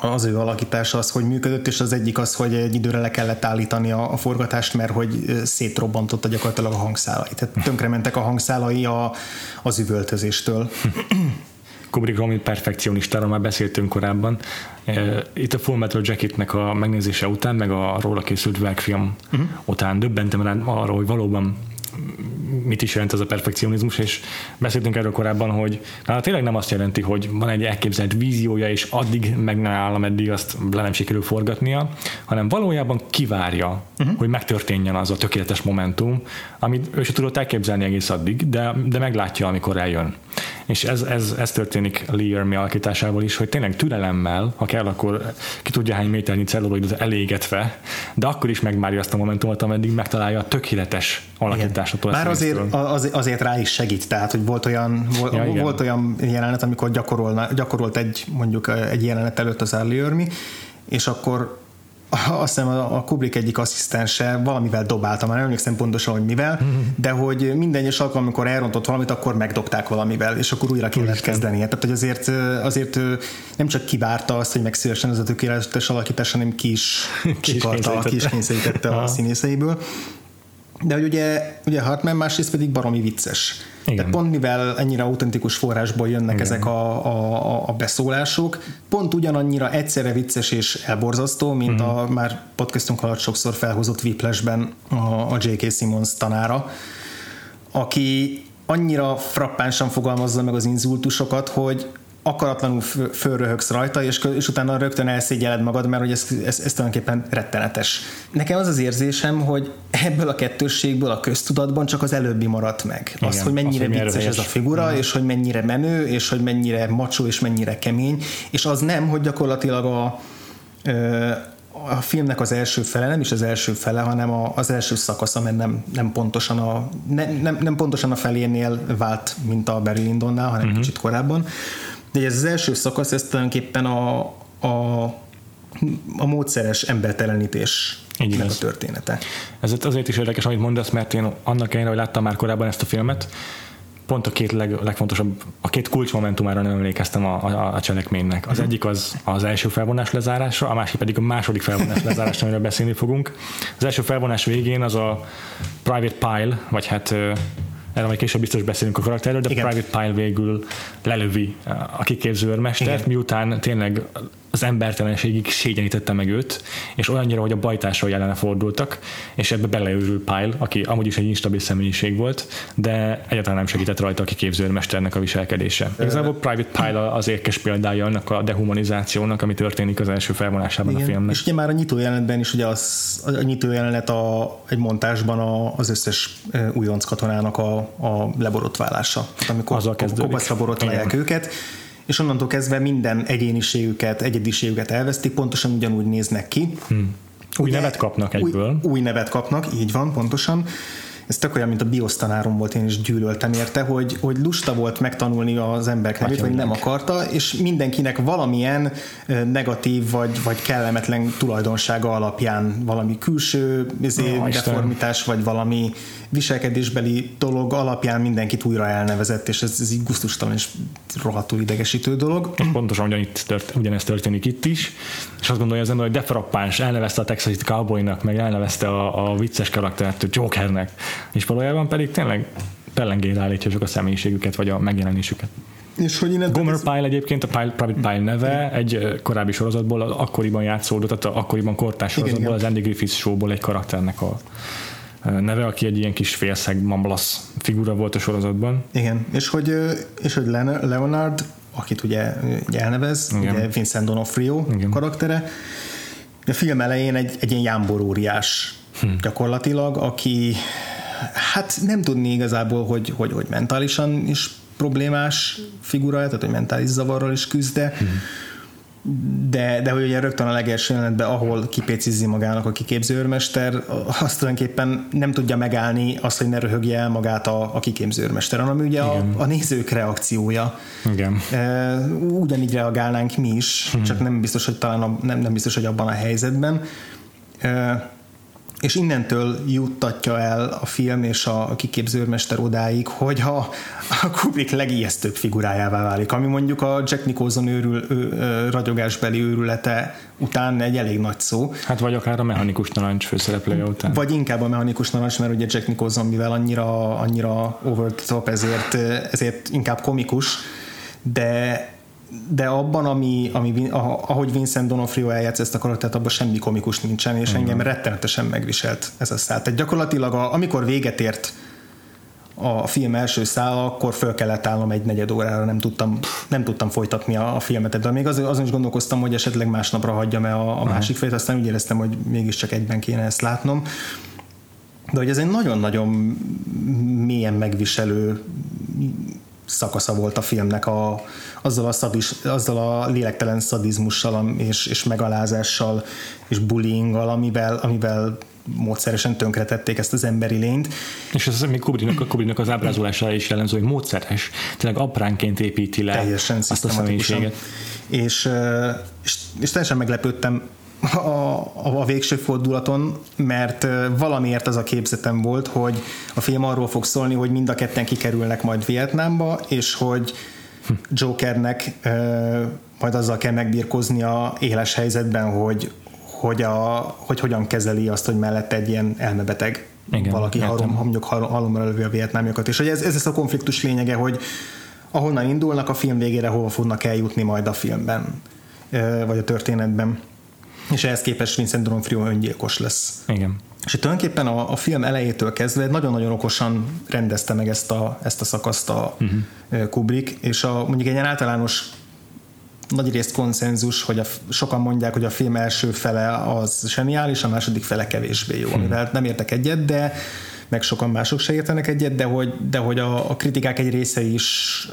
az ő alakítása az, hogy működött, és az egyik az, hogy egy időre le kellett állítani a, a forgatást, mert hogy szétrobbantotta gyakorlatilag a hangszálai. Tehát tönkrementek a hangszálai a, az üvöltözéstől. Kubrick Romy perfekcionistáról már beszéltünk korábban. Itt a Full Metal Jacketnek a megnézése után, meg a róla készült verkfilm uh-huh. után döbbentem rá arra, hogy valóban mit is jelent ez a perfekcionizmus, és beszéltünk erről korábban, hogy na, tényleg nem azt jelenti, hogy van egy elképzelt víziója, és addig meg ne áll, ameddig azt le nem sikerül forgatnia, hanem valójában kivárja, uh-huh. hogy megtörténjen az a tökéletes momentum, amit ő sem tudott elképzelni egész addig, de, de meglátja, amikor eljön. És ez, ez, ez történik Lee Ermey alakításával is, hogy tényleg türelemmel, ha kell, akkor ki tudja hány méternyi celluloid elégetve, de akkor is megvárja azt a momentumot, ameddig megtalálja a tökéletes alakításot. Bár azért, az, azért rá is segít, tehát hogy volt olyan, ja, volt olyan jelenet, amikor gyakorolna, gyakorolt egy mondjuk egy jelenet előtt az Lee Ermey, és akkor azt hiszem a Kubrick egyik asszisztense valamivel dobálta, már nem emlékszem pontosan, hogy mivel, mm-hmm. de hogy minden egyes alkalom, amikor elrontott valamit, akkor megdobták valamivel, és akkor újra kellett kezdeni. Tehát, hogy azért, azért nem csak kivárta azt, hogy megszülessen ez a tökéletes alakítás, hanem ki is ki is kényszerítette a színészeiből. De hogy ugye, ugye Hartman másrészt pedig baromi vicces. Igen. Tehát pont mivel ennyire autentikus forrásból jönnek Igen. ezek a, a, a beszólások, pont ugyanannyira egyszerre vicces és elborzasztó, mint uh-huh. a már podcastunk alatt sokszor felhozott Whiplashben a, a J.K. Simmons tanára, aki annyira frappánsan fogalmazza meg az inzultusokat, hogy akaratlanul fölröhögsz rajta, és, és utána rögtön elszégyeled magad, mert hogy ez, ez, ez tulajdonképpen rettenetes. Nekem az az érzésem, hogy ebből a kettősségből a köztudatban csak az előbbi maradt meg. Igen, az, hogy mennyire az, vicces ez a figura, uh és hogy mennyire menő, és hogy mennyire macsó, és mennyire kemény, és az nem, hogy gyakorlatilag a, a filmnek az első fele, nem is az első fele, hanem a, az első szakasza, mert nem, nem, pontosan a, ne, nem, nem pontosan a felénél vált, mint a Barry Lyndonnál, hanem uh-huh. kicsit korábban de ez az első szakasz, ez tulajdonképpen a, a, a módszeres embertelenítés így a története. Ez azért is érdekes, amit mondasz, mert én annak ellenére, hogy láttam már korábban ezt a filmet, pont a két leg, legfontosabb, a két kulcsmomentumára nem emlékeztem a, a, a cselekménynek. Az uh-huh. egyik az az első felvonás lezárása, a másik pedig a második felvonás lezárása, amiről beszélni fogunk. Az első felvonás végén az a Private Pile, vagy hát erről majd később biztos beszélünk a karakterről, de Igen. Private Pile végül lelövi a kiképző őrmestert, miután tényleg az embertelenségig szégyenítette meg őt, és olyannyira, hogy a bajtársai ellene fordultak, és ebbe beleőrül Pyle, aki amúgy is egy instabil személyiség volt, de egyáltalán nem segített rajta a kiképzőrmesternek a viselkedése. Igazából Private Pyle az érkes példája annak a dehumanizációnak, ami történik az első felvonásában Igen. a filmnek. És ugye már a nyitó jelenetben is ugye az, a nyitó jelenet a, egy montásban a, az összes újonc katonának a, a leborotválása. amikor Azzal kopaszra borotválják őket, és onnantól kezdve minden egyéniségüket, egyediségüket elvesztik, pontosan ugyanúgy néznek ki. Hmm. Új Ugye, nevet kapnak egyből. Új, új nevet kapnak, így van, pontosan ez tök olyan, mint a biosztanárom volt, én is gyűlöltem érte, hogy, hogy lusta volt megtanulni az emberek nevét, vagy nem akarta, és mindenkinek valamilyen negatív vagy, vagy kellemetlen tulajdonsága alapján valami külső izé, oh, deformitás, vagy valami viselkedésbeli dolog alapján mindenkit újra elnevezett, és ez, ez így gusztustalan és rohadtul idegesítő dolog. Pontosan ugyanitt tört, ugyanezt történik itt is, és azt gondolja az ember, hogy defrappáns, elnevezte a Texas Cowboynak, meg elnevezte a, a vicces karaktert Jokernek, és valójában pedig tényleg pellengére állítja csak a személyiségüket, vagy a megjelenésüket. És hogy innen Gomer Pyle egyébként, a Pyle, Private Pyle neve egy korábbi sorozatból, az akkoriban játszódott, tehát akkoriban kortás sorozatból, igen, az Andy Griffith showból egy karakternek a neve, aki egy ilyen kis félszeg mamblasz figura volt a sorozatban. Igen, és hogy, és hogy Leonard, akit ugye, ugye elnevez, Igen. ugye Vincent D'Onofrio Igen. karaktere, a film elején egy, egy ilyen jámboróriás hm. gyakorlatilag, aki hát nem tudni igazából, hogy, hogy, hogy mentálisan is problémás figura, tehát hogy mentális zavarral is küzd, de, hm de, de hogy ugye rögtön a legelső jelenetben, ahol kipécizzi magának a kiképző őrmester, azt tulajdonképpen nem tudja megállni azt, hogy ne röhögje el magát a, a kiképző őrmester, hanem ugye a, a nézők reakciója. Igen. Ugyanígy reagálnánk mi is, hmm. csak nem biztos, hogy talán a, nem, nem biztos, hogy abban a helyzetben. E, és innentől juttatja el a film és a kiképzőrmester odáig, hogy a, a Kubrick legijesztőbb figurájává válik, ami mondjuk a Jack Nicholson őrül, ő, ő, ragyogásbeli őrülete után egy elég nagy szó. Hát vagy akár a mechanikus narancs főszereplője után. Vagy inkább a mechanikus narancs, mert ugye Jack Nicholson, mivel annyira, annyira over the top, ezért, ezért inkább komikus, de de abban, ami, ami, ahogy Vincent Donofrio eljátsz ezt a karaktert, abban semmi komikus nincsen, és engem rettenetesen megviselt ez a szál. Tehát gyakorlatilag, a, amikor véget ért a film első szála, akkor föl kellett állnom egy negyed órára, nem tudtam, nem tudtam folytatni a, a filmet, de még az, azon is gondolkoztam, hogy esetleg másnapra hagyjam el a, a másik felet, aztán úgy éreztem, hogy mégiscsak egyben kéne ezt látnom. De hogy ez egy nagyon-nagyon mélyen megviselő szakasza volt a filmnek a, azzal, a szadis, azzal a lélektelen szadizmussal és, és megalázással és bullyinggal, amivel, amivel módszeresen tönkretették ezt az emberi lényt. És ez még Kubricknak, Kubricknak az ábrázolására is jellemző, hogy módszeres, tényleg apránként építi le Teljesen azt a személyiséget. És, és, és teljesen meglepődtem a, a, a végső fordulaton, mert valamiért az a képzetem volt, hogy a film arról fog szólni, hogy mind a ketten kikerülnek majd Vietnámba, és hogy Jokernek majd azzal kell megbírkozni a éles helyzetben, hogy, hogy, a, hogy hogyan kezeli azt, hogy mellett egy ilyen elmebeteg Igen, valaki halom, mondjuk halomra lövi a vietnámiakat. És hogy ez, ez, ez a konfliktus lényege, hogy ahonnan indulnak a film végére, hova fognak eljutni majd a filmben, vagy a történetben. És ehhez képest Vincent D'Onofrio öngyilkos lesz. Igen. És tulajdonképpen a, a film elejétől kezdve nagyon-nagyon okosan rendezte meg ezt a, ezt a szakaszt a uh-huh. Kubrick, és a, mondjuk egy ilyen általános nagyrészt konszenzus, hogy a, sokan mondják, hogy a film első fele az zseniális, a második fele kevésbé jó, uh-huh. amivel nem értek egyet, de meg sokan mások se értenek egyet, de hogy, de hogy a, a kritikák egy része is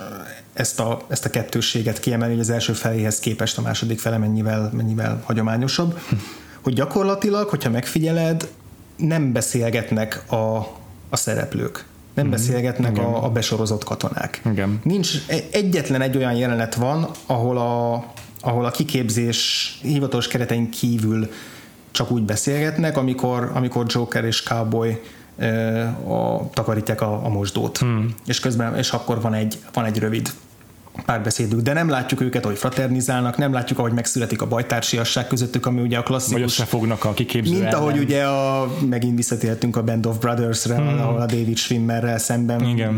ezt a, ezt a kettősséget kiemeli, hogy az első feléhez képest a második fele mennyivel, mennyivel hagyományosabb. Hm. Hogy gyakorlatilag, hogyha megfigyeled, nem beszélgetnek a, a szereplők. Nem mm, beszélgetnek a, a besorozott katonák. Igen. Nincs, e, egyetlen egy olyan jelenet van, ahol a, ahol a kiképzés hivatalos keretein kívül csak úgy beszélgetnek, amikor, amikor Joker és Cowboy a, takarítják a, a mosdót. Hmm. És közben, és akkor van egy, van egy rövid párbeszédük, de nem látjuk őket, hogy fraternizálnak, nem látjuk, ahogy megszületik a bajtársiasság közöttük, ami ugye a klasszikus. Vagy összefognak a kiképző Mint ellen. ahogy ugye a, megint visszatértünk a Band of Brothers-re, hmm. ahol a David Schwimmerrel szemben Igen.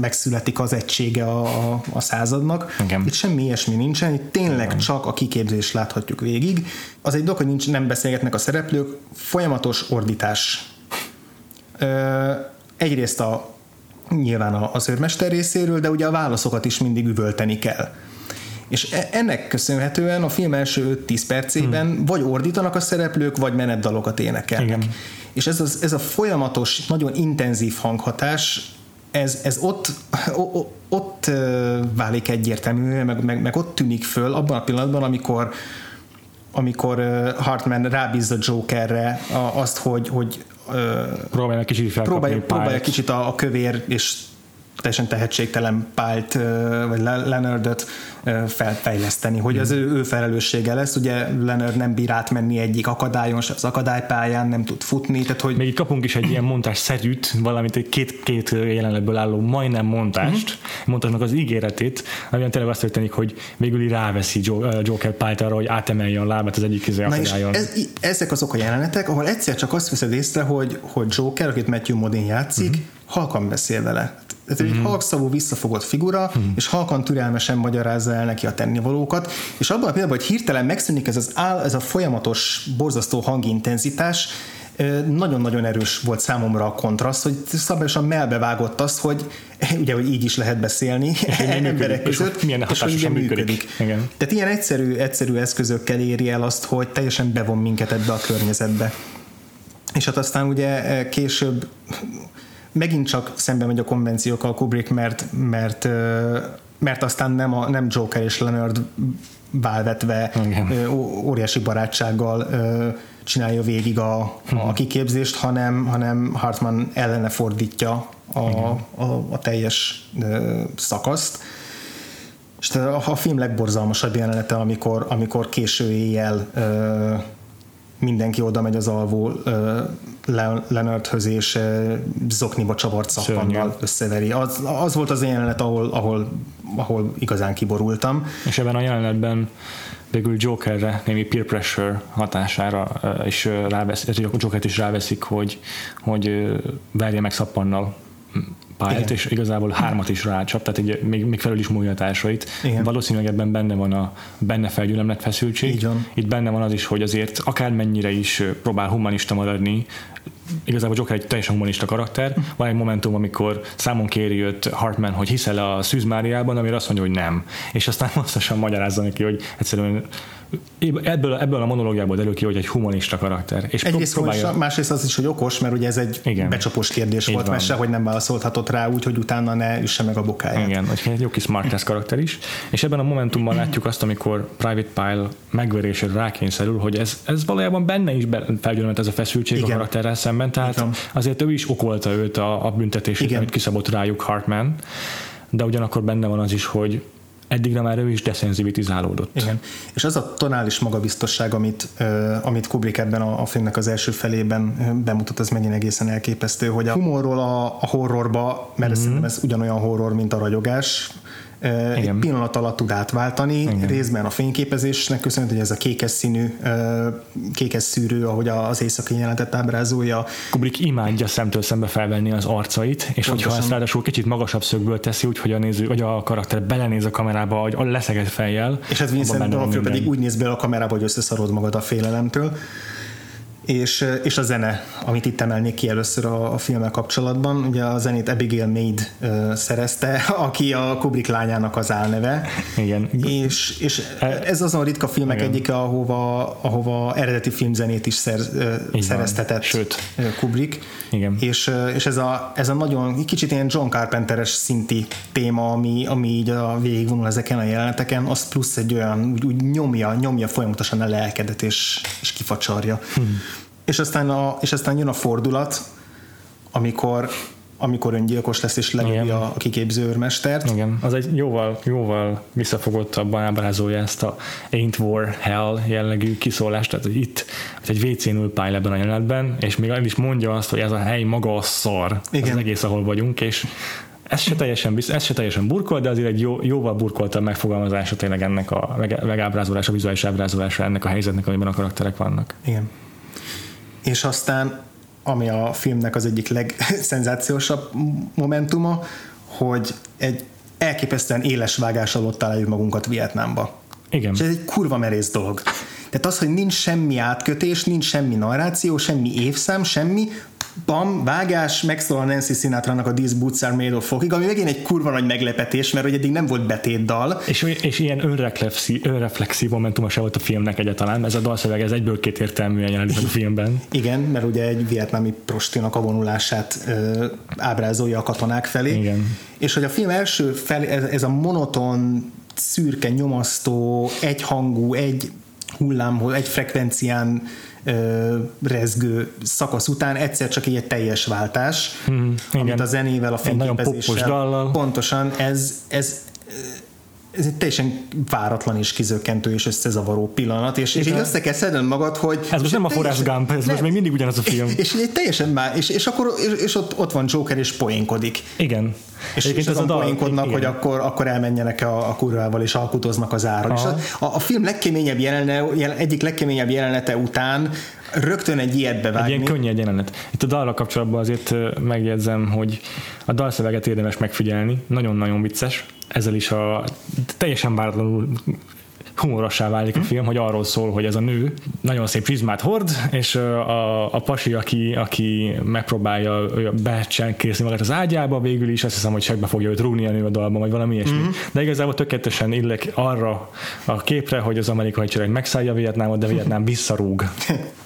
megszületik az egysége a, a, a századnak. Igen. Itt semmi ilyesmi nincsen, itt tényleg Igen. csak a kiképzést láthatjuk végig. Az egy dolog, hogy nincs, nem beszélgetnek a szereplők, folyamatos ordítás. Egyrészt a nyilván az őrmester részéről, de ugye a válaszokat is mindig üvölteni kell. És e- ennek köszönhetően a film első 10 percében hmm. vagy ordítanak a szereplők, vagy menetdalokat énekelnek. Igen. És ez, az, ez a folyamatos, nagyon intenzív hanghatás, ez, ez ott, ott válik egyértelmű, meg, meg, meg ott tűnik föl abban a pillanatban, amikor amikor Hartman rábízza Jokerre azt, hogy, hogy próbálja kicsit próbálja, próbálja kicsit a, a kövér és teljesen tehetségtelen Pált vagy Leonardot felfejleszteni, hogy az ő, ő felelőssége lesz. Ugye Leonard nem bír átmenni egyik akadályon, az akadálypályán, nem tud futni. Tehát, hogy... Még itt kapunk is egy ilyen montás szerűt, valamint egy két, két jelenetből álló majdnem montást, uh-huh. montásnak az ígéretét, amiben tényleg azt történik, hogy végül ráveszi Joker Pált arra, hogy átemelje a lábát az egyik izé akadályon. Ez, ezek azok a jelenetek, ahol egyszer csak azt veszed észre, hogy, hogy Joker, akit Matthew Modin játszik, uh-huh. halkan beszél vele. Tehát egy mm. halkszavú, visszafogott figura, mm. és halkan türelmesen magyarázza el neki a tennivalókat, és abban a pillanatban, hogy hirtelen megszűnik ez, az áll, ez a folyamatos, borzasztó hangintenzitás, nagyon-nagyon erős volt számomra a kontraszt, hogy szabályosan melbevágott az, hogy ugye, hogy így is lehet beszélni emberek között, és, milyen és hogy működik. működik. Igen. Tehát ilyen egyszerű, egyszerű eszközökkel éri el azt, hogy teljesen bevon minket ebbe a környezetbe. És hát aztán ugye később megint csak szembe megy a konvenciókkal Kubrick, mert, mert, mert aztán nem, a, nem Joker és Leonard válvetve Igen. óriási barátsággal csinálja végig a, a mhm. kiképzést, hanem, hanem Hartman ellene fordítja a, a, a teljes szakaszt. És a, a film legborzalmasabb jelenete, amikor, amikor késő éjjel mindenki oda megy az alvó Leonardhöz, és zokniba csavart szappannal összeveri. Az, az volt az jelenet, ahol, ahol, ahol igazán kiborultam. És ebben a jelenetben végül Jokerre, némi peer pressure hatására is ráveszik, Jokert is ráveszik, hogy, hogy verje meg szappannal pályát, és igazából hármat is rácsap, tehát így még, még felül is múlja a társait. Igen. Valószínűleg ebben benne van a benne felgyülemlett feszültség. Van. Itt benne van az is, hogy azért akármennyire is próbál humanista maradni, igazából Joker egy teljesen humanista karakter. Van egy momentum, amikor számon kéri őt Hartman, hogy hiszel a Szűz Máriában, amire azt mondja, hogy nem. És aztán hosszasan magyarázza neki, hogy egyszerűen ebből, ebből a monológiából derül ki, hogy egy humanista karakter. És Egyrészt próbálja... másrészt az is, hogy okos, mert ugye ez egy Igen. becsapós kérdés Így volt, van. mert sehogy nem válaszolhatott rá úgy, hogy utána ne üsse meg a bokáját. Igen, egy jó kis smartass karakter is. És ebben a momentumban látjuk azt, amikor Private Pile megverésére rákényszerül, hogy ez, ez valójában benne is felgyűlölt ez a feszültség Igen. a karakterrel szemben, tehát Igen. azért ő is okolta őt a, a büntetését, amit kiszabott rájuk Hartman, de ugyanakkor benne van az is, hogy eddigre már ő is deszenzivitizálódott. Igen. És az a tonális magabiztosság, amit, amit Kubrick ebben a, a filmnek az első felében bemutat, az megint egészen elképesztő, hogy a humorról a, a horrorba, mert mm-hmm. ez, ez ugyanolyan horror, mint a ragyogás, igen. egy pillanat alatt tud átváltani, Igen. részben a fényképezésnek köszönhető, hogy ez a kékes színű, kékes szűrő, ahogy az éjszakai jelenetet ábrázolja. Kubrick imádja szemtől szembe felvenni az arcait, és Pontosan. hogyha ezt ráadásul kicsit magasabb szögből teszi, úgyhogy a néző, vagy a karakter belenéz a kamerába, hogy a leszegett fejjel. És hát Vincent D'Onofrio pedig úgy néz be a kamerába, hogy összeszarod magad a félelemtől és, és a zene, amit itt emelnék ki először a, a filmmel kapcsolatban, ugye a zenét Abigail Maid uh, szerezte, aki a Kubrick lányának az álneve. Igen. És, és ez azon ritka filmek Igen. egyike, ahova, ahova eredeti filmzenét is szer, uh, szereztetett Sőt. Kubrick. Igen. És, és ez, a, ez a nagyon, kicsit ilyen John Carpenteres szinti téma, ami, ami így a végigvonul ezeken a jeleneteken, az plusz egy olyan, úgy, úgy nyomja, nyomja folyamatosan a lelkedet, és, és kifacsarja. Hmm és aztán, a, és aztán jön a fordulat, amikor amikor öngyilkos lesz és lelövi a kiképző őrmestert. Igen, az egy jóval, jóval visszafogottabban ábrázolja ezt a Ain't War Hell jellegű kiszólást, tehát hogy itt hogy egy WC-n ül Pyle ebben a jelenetben, és még el is mondja azt, hogy ez a hely maga a szar, Igen. az egész, ahol vagyunk, és ez se teljesen, ez se teljesen burkol, de azért egy jó, jóval burkoltabb megfogalmazása tényleg ennek a megábrázolása, a vizuális ábrázolása ennek a helyzetnek, amiben a karakterek vannak. Igen és aztán ami a filmnek az egyik legszenzációsabb momentuma, hogy egy elképesztően éles vágás alatt találjuk magunkat Vietnámba. Igen. És ez egy kurva merész dolog. Tehát az, hogy nincs semmi átkötés, nincs semmi narráció, semmi évszám, semmi, bam, vágás, megszólal Nancy Sinatra-nak a These Boots Are Made of Fokig, ami megint egy kurva nagy meglepetés, mert hogy eddig nem volt betétdal. És, és ilyen önreflexív, önreflexív momentuma se volt a filmnek egyáltalán, ez a dalszöveg, ez egyből két értelműen jelenik a filmben. Igen, mert ugye egy vietnámi prostinak a vonulását ö, ábrázolja a katonák felé. Igen. És hogy a film első fel, ez, ez a monoton, szürke, nyomasztó, egyhangú, egy hullámhoz, egy frekvencián ö, rezgő szakasz után egyszer csak egy teljes váltás, mm, amit a zenével, a fényképezéssel. Pontosan, ez, ez ez egy teljesen váratlan és kizökkentő és összezavaró pillanat, és, és így össze kell szedned magad, hogy... Ez most nem a Forrest Gump, ez most még mindig ugyanaz a film. És, és egy teljesen már, és, és akkor és, és ott, ott van Joker és poénkodik. Igen. És, és azon poénkodnak, igen. hogy akkor, akkor elmenjenek a, a kurvával és alkutoznak az áron. És a, a, a film legkeményebb jelenete, jelen, egyik legkeményebb jelenete után rögtön egy ilyet bevágni. Egy ilyen könnyed jelenet. Itt a dalra kapcsolatban azért megjegyzem, hogy a dalszöveget érdemes megfigyelni, nagyon-nagyon vicces. Ezzel is a teljesen váratlanul humorossá válik a film, hogy arról szól, hogy ez a nő nagyon szép csizmát hord, és a, a pasi, aki, aki megpróbálja becsenkészni magát az ágyába, végül is azt hiszem, hogy segbe fogja őt rúgni a nő a dalban, vagy valami ilyesmi. Mm-hmm. De igazából tökéletesen illek arra a képre, hogy az amerikai hadsereg megszállja Vietnámot, de Vietnám visszarúg.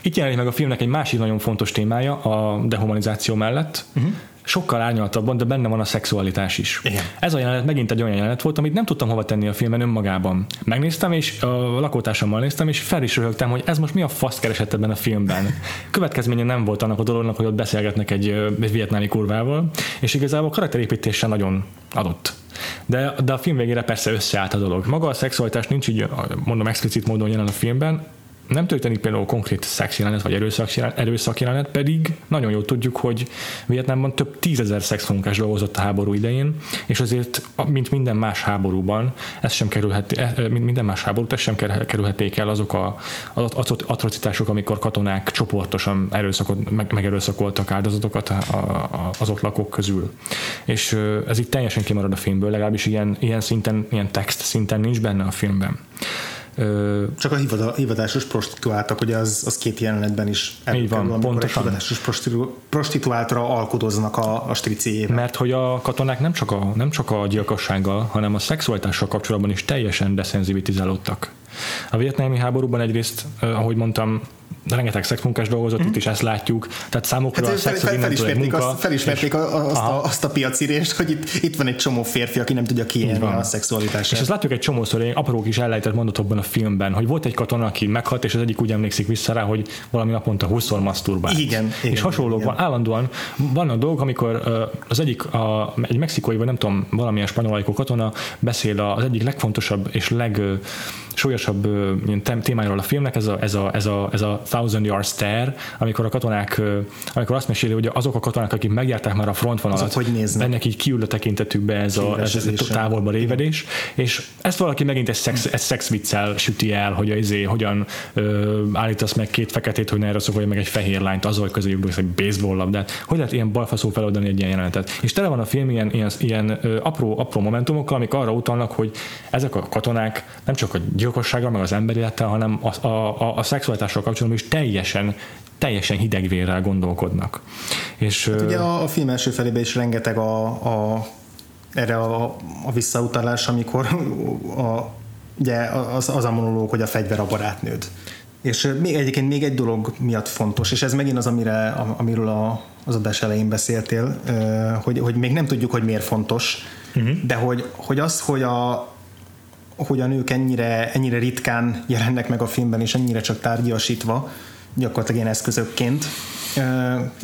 Itt jelenik meg a filmnek egy másik nagyon fontos témája a dehumanizáció mellett, uh-huh sokkal árnyaltabban, de benne van a szexualitás is. Igen. Ez a jelenet megint egy olyan jelenet volt, amit nem tudtam hova tenni a filmen önmagában. Megnéztem, és a lakótársammal néztem, és fel is röhögtem, hogy ez most mi a fasz keresett ebben a filmben. Következménye nem volt annak a dolognak, hogy ott beszélgetnek egy, egy vietnámi kurvával, és igazából karakterépítése nagyon adott. De, de a film végére persze összeállt a dolog. Maga a szexualitás nincs így, mondom, explicit módon jelen a filmben, nem történik például konkrét szexjelenet vagy erőszak jelenet, pedig nagyon jól tudjuk, hogy Vietnámban több tízezer szexmunkás dolgozott a háború idején, és azért, mint minden más háborúban, ez sem kerülhet, e, mint minden más háborút, ez sem kerülheték el azok a, az atrocitások, amikor katonák csoportosan erőszakot, meg, megerőszakoltak áldozatokat a, az ott lakók közül. És ez itt teljesen kimarad a filmből, legalábbis ilyen, ilyen szinten, ilyen text szinten nincs benne a filmben. Csak a hivatásos prostituáltak, ugye az, az két jelenetben is Így van, kerül, pontosan. hivatásos prostituáltra alkudoznak a, a striciével. Mert hogy a katonák nem csak a, nem csak a gyilkossággal, hanem a szexualitással kapcsolatban is teljesen deszenzivitizálódtak. A vietnámi háborúban egyrészt, ahogy mondtam, rengeteg szexmunkás dolgozott, mm. itt is ezt látjuk, tehát számukra hát, a szex fel, felismerték, azt, felismerték és, azt, a, azt a piacirést, hogy itt, itt van egy csomó férfi, aki nem tudja kiélni a szexualitását. És ezt látjuk egy csomószor, én aprók is elejtett mondatokban a filmben, hogy volt egy katona, aki meghalt, és az egyik úgy emlékszik vissza rá, hogy valami naponta 20 masturbált. Igen, igen. És hasonlók van, állandóan van a dolog, amikor az egyik, a, egy mexikói, vagy nem tudom, valamilyen spanyol katona beszél az egyik legfontosabb és leg súlyosabb ilyen témájáról a filmnek, ez a, ez a, ez a, ez a Thousand Yard Stare, amikor a katonák, amikor azt meséli, hogy azok a katonák, akik megjárták már a frontvonalat, azok hogy néznek? ennek így kiül a tekintetükbe ez a, ez, ez a távolba révedés, és ezt valaki megint egy szex, egy szex viccel süti el, hogy izé, hogyan ö, állítasz meg két feketét, hogy ne erőszakolja meg egy fehér lányt, az, hogy közéjük egy baseball labdát. Hogy lehet ilyen balfaszó feloldani egy ilyen jelenetet? És tele van a film ilyen, ilyen, ilyen ö, apró, apró momentumokkal, amik arra utalnak, hogy ezek a katonák nem csak a gyilkossággal, meg az emberélettel, hanem a, a, a, a szexualitással kapcsolatban is teljesen teljesen hidegvérrel gondolkodnak. És, hát ugye a, a film első felében is rengeteg a, a erre a, a visszautalás, amikor a, ugye az, az a monológ, hogy a fegyver a barátnőd. És még egyébként még egy dolog miatt fontos, és ez megint az, amire, amiről a, az adás elején beszéltél, hogy, hogy még nem tudjuk, hogy miért fontos, uh-huh. de hogy, hogy az, hogy a, hogy a nők ennyire, ennyire ritkán jelennek meg a filmben, és ennyire csak tárgyasítva, gyakorlatilag ilyen eszközökként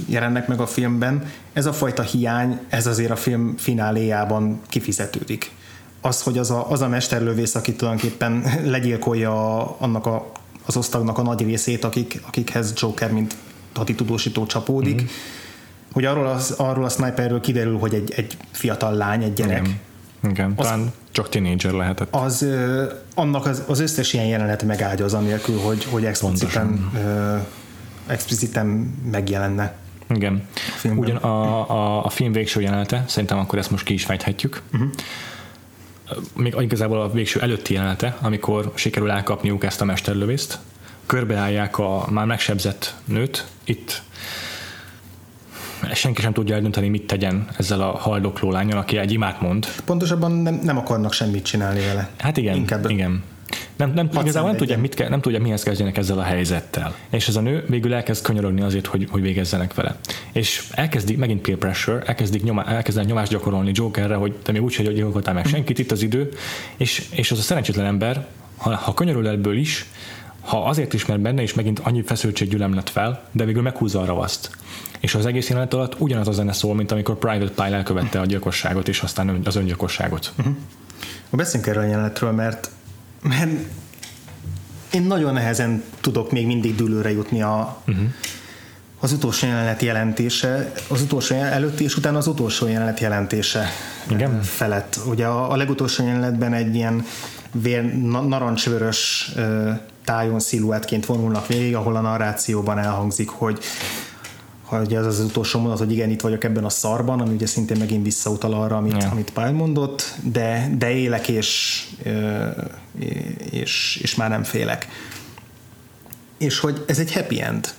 jelennek meg a filmben. Ez a fajta hiány, ez azért a film fináléjában kifizetődik. Az, hogy az a, az a mesterlövész, aki tulajdonképpen legyilkolja annak a, az osztagnak a nagy részét, akik, akikhez Joker, mint haditudósító csapódik, mm-hmm. hogy arról, az, arról a sniperről kiderül, hogy egy, egy fiatal lány, egy gyerek, Igen igen, az, talán csak tínédzser lehetett. Az, annak az, az összes ilyen jelenet megágyaz, anélkül, hogy, hogy expliciten, expliciten megjelenne. Igen. A Ugyan a, a, a film végső jelenete, szerintem akkor ezt most ki is fejthetjük. Uh-huh. Még igazából a végső előtti jelenete, amikor sikerül elkapniuk ezt a mesterlövészt, körbeállják a már megsebzett nőt, itt senki sem tudja eldönteni, mit tegyen ezzel a haldokló lányal, aki egy imát mond. Pontosabban nem, nem akarnak semmit csinálni vele. Hát igen, Inkább igen. Nem, nem, igazából nem tudja, mit nem tudja, mihez kezdjenek ezzel a helyzettel. És ez a nő végül elkezd könyörögni azért, hogy, hogy végezzenek vele. És elkezdik, megint peer pressure, elkezdik nyomá, elkezdenek nyomást gyakorolni Jokerre, hogy te még úgy, hogy gyilkoltál meg senkit, itt az idő, és, és az a szerencsétlen ember, ha, ha könyörül ebből is, ha azért is, mert benne is megint annyi feszültség gyülem lett fel, de végül meghúzza a ravaszt. És az egész jelenet alatt ugyanaz a zene szól, mint amikor Private Pile elkövette a gyilkosságot, és aztán az öngyilkosságot. Uh-huh. Beszéljünk erről a jelenetről, mert, mert én nagyon nehezen tudok még mindig dűlőre jutni a, uh-huh. az utolsó jelenet jelentése, az utolsó előtti és utána az utolsó jelenet jelentése Igen? felett. Ugye a, a legutolsó jelenetben egy ilyen vér, narancsvörös tájon sziluettként vonulnak végig, ahol a narrációban elhangzik, hogy hogy ez az utolsó mondat, hogy igen, itt vagyok ebben a szarban, ami ugye szintén megint visszautal arra, amit, yeah. amit Pál mondott, de, de élek és, és, és már nem félek. És hogy ez egy happy end.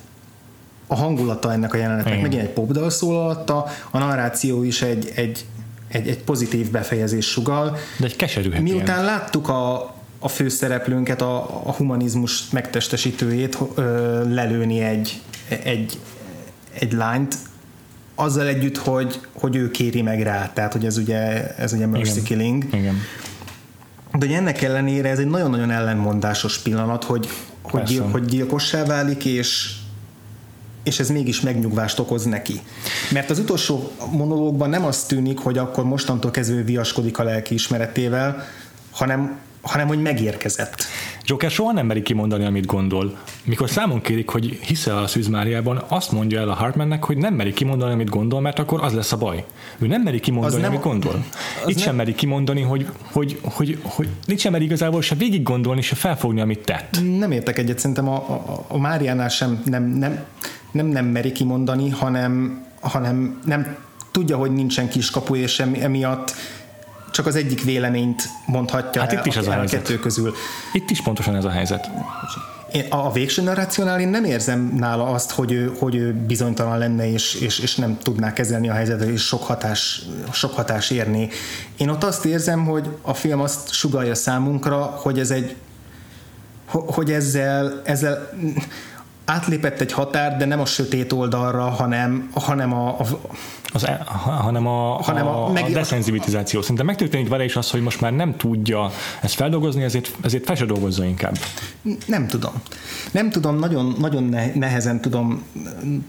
A hangulata ennek a jelenetnek igen. megint egy popdal szól alatta, a narráció is egy, egy, egy, egy pozitív befejezés sugal. De egy keserű happy Miután end. láttuk a, a főszereplőnket, a, a humanizmus megtestesítőjét ö, lelőni egy, egy, egy lányt, azzal együtt, hogy, hogy ő kéri meg rá, tehát hogy ez ugye, ez ugye mercy Igen. killing. Igen. De hogy ennek ellenére ez egy nagyon-nagyon ellenmondásos pillanat, hogy, hogy, gyil, hogy gyilkossá válik, és, és ez mégis megnyugvást okoz neki. Mert az utolsó monológban nem az tűnik, hogy akkor mostantól kezdve viaskodik a lelki ismeretével, hanem hanem hogy megérkezett. Joker soha nem meri kimondani, amit gondol. Mikor számon kérik, hogy hiszel a Szűz Máriában, azt mondja el a Hartmannek, hogy nem meri kimondani, amit gondol, mert akkor az lesz a baj. Ő nem meri kimondani, nem, amit gondol. Itt nem, sem meri kimondani, hogy, hogy, hogy, hogy nincs sem meri igazából se végig gondolni, se felfogni, amit tett. Nem értek egyet, szerintem a, a, a Máriánál sem nem, nem, nem, nem meri kimondani, hanem, hanem nem tudja, hogy nincsen kiskapu, és emiatt csak az egyik véleményt mondhatja hát el, itt is az a, a kettő közül. Itt is pontosan ez a helyzet. Én a végső narrációnál én nem érzem nála azt, hogy ő, hogy ő bizonytalan lenne, és, és, és nem tudná kezelni a helyzetet, és sok hatás, sok hatás érni. Én ott azt érzem, hogy a film azt sugalja számunkra, hogy ez egy hogy ezzel, ezzel átlépett egy határ, de nem a sötét oldalra, hanem, hanem a, a az, hanem a, hanem a, a, meg, a deszenzivitizáció. Szerintem megtörténik vele is az, hogy most már nem tudja ezt feldolgozni, ezért, ezért fel se dolgozza inkább. Nem tudom. Nem tudom, nagyon, nagyon nehezen tudom,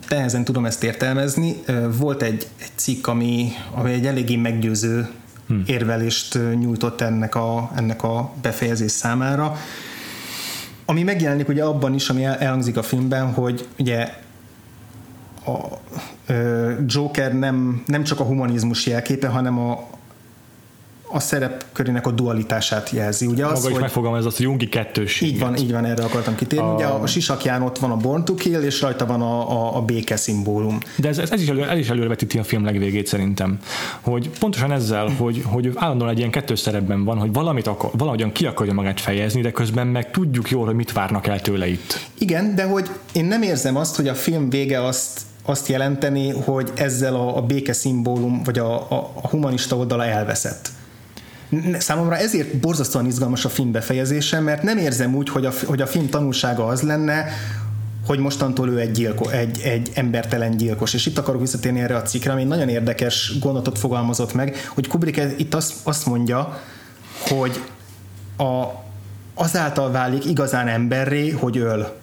nehezen tudom ezt értelmezni. Volt egy, egy cikk, ami, ami egy eléggé meggyőző hmm. érvelést nyújtott ennek a, ennek a befejezés számára. Ami megjelenik ugye abban is, ami elhangzik a filmben, hogy ugye a Joker nem, nem csak a humanizmus jelképe, hanem a, a szerepkörének a dualitását jelzi. Ugye az, Maga is hogy megfogalmaz azt, hogy Jungi kettőség. Így van, így van, erre akartam kitérni. A... Ugye a, sisakján ott van a Born to Kill, és rajta van a, a, a béke szimbólum. De ez, ez, is elő, ez is előrevetíti a film legvégét szerintem. Hogy pontosan ezzel, hogy, hogy állandóan egy ilyen kettős szerepben van, hogy valamit akar, valahogyan ki akarja magát fejezni, de közben meg tudjuk jól, hogy mit várnak el tőle itt. Igen, de hogy én nem érzem azt, hogy a film vége azt azt jelenteni, hogy ezzel a, a béke szimbólum, vagy a, a, a humanista oldala elveszett. Számomra ezért borzasztóan izgalmas a film befejezése, mert nem érzem úgy, hogy a, hogy a film tanulsága az lenne, hogy mostantól ő egy, gyilko, egy, egy embertelen gyilkos. És itt akarok visszatérni erre a cikkre, ami egy nagyon érdekes gondolatot fogalmazott meg, hogy Kubrick itt azt, azt mondja, hogy a, azáltal válik igazán emberré, hogy öl.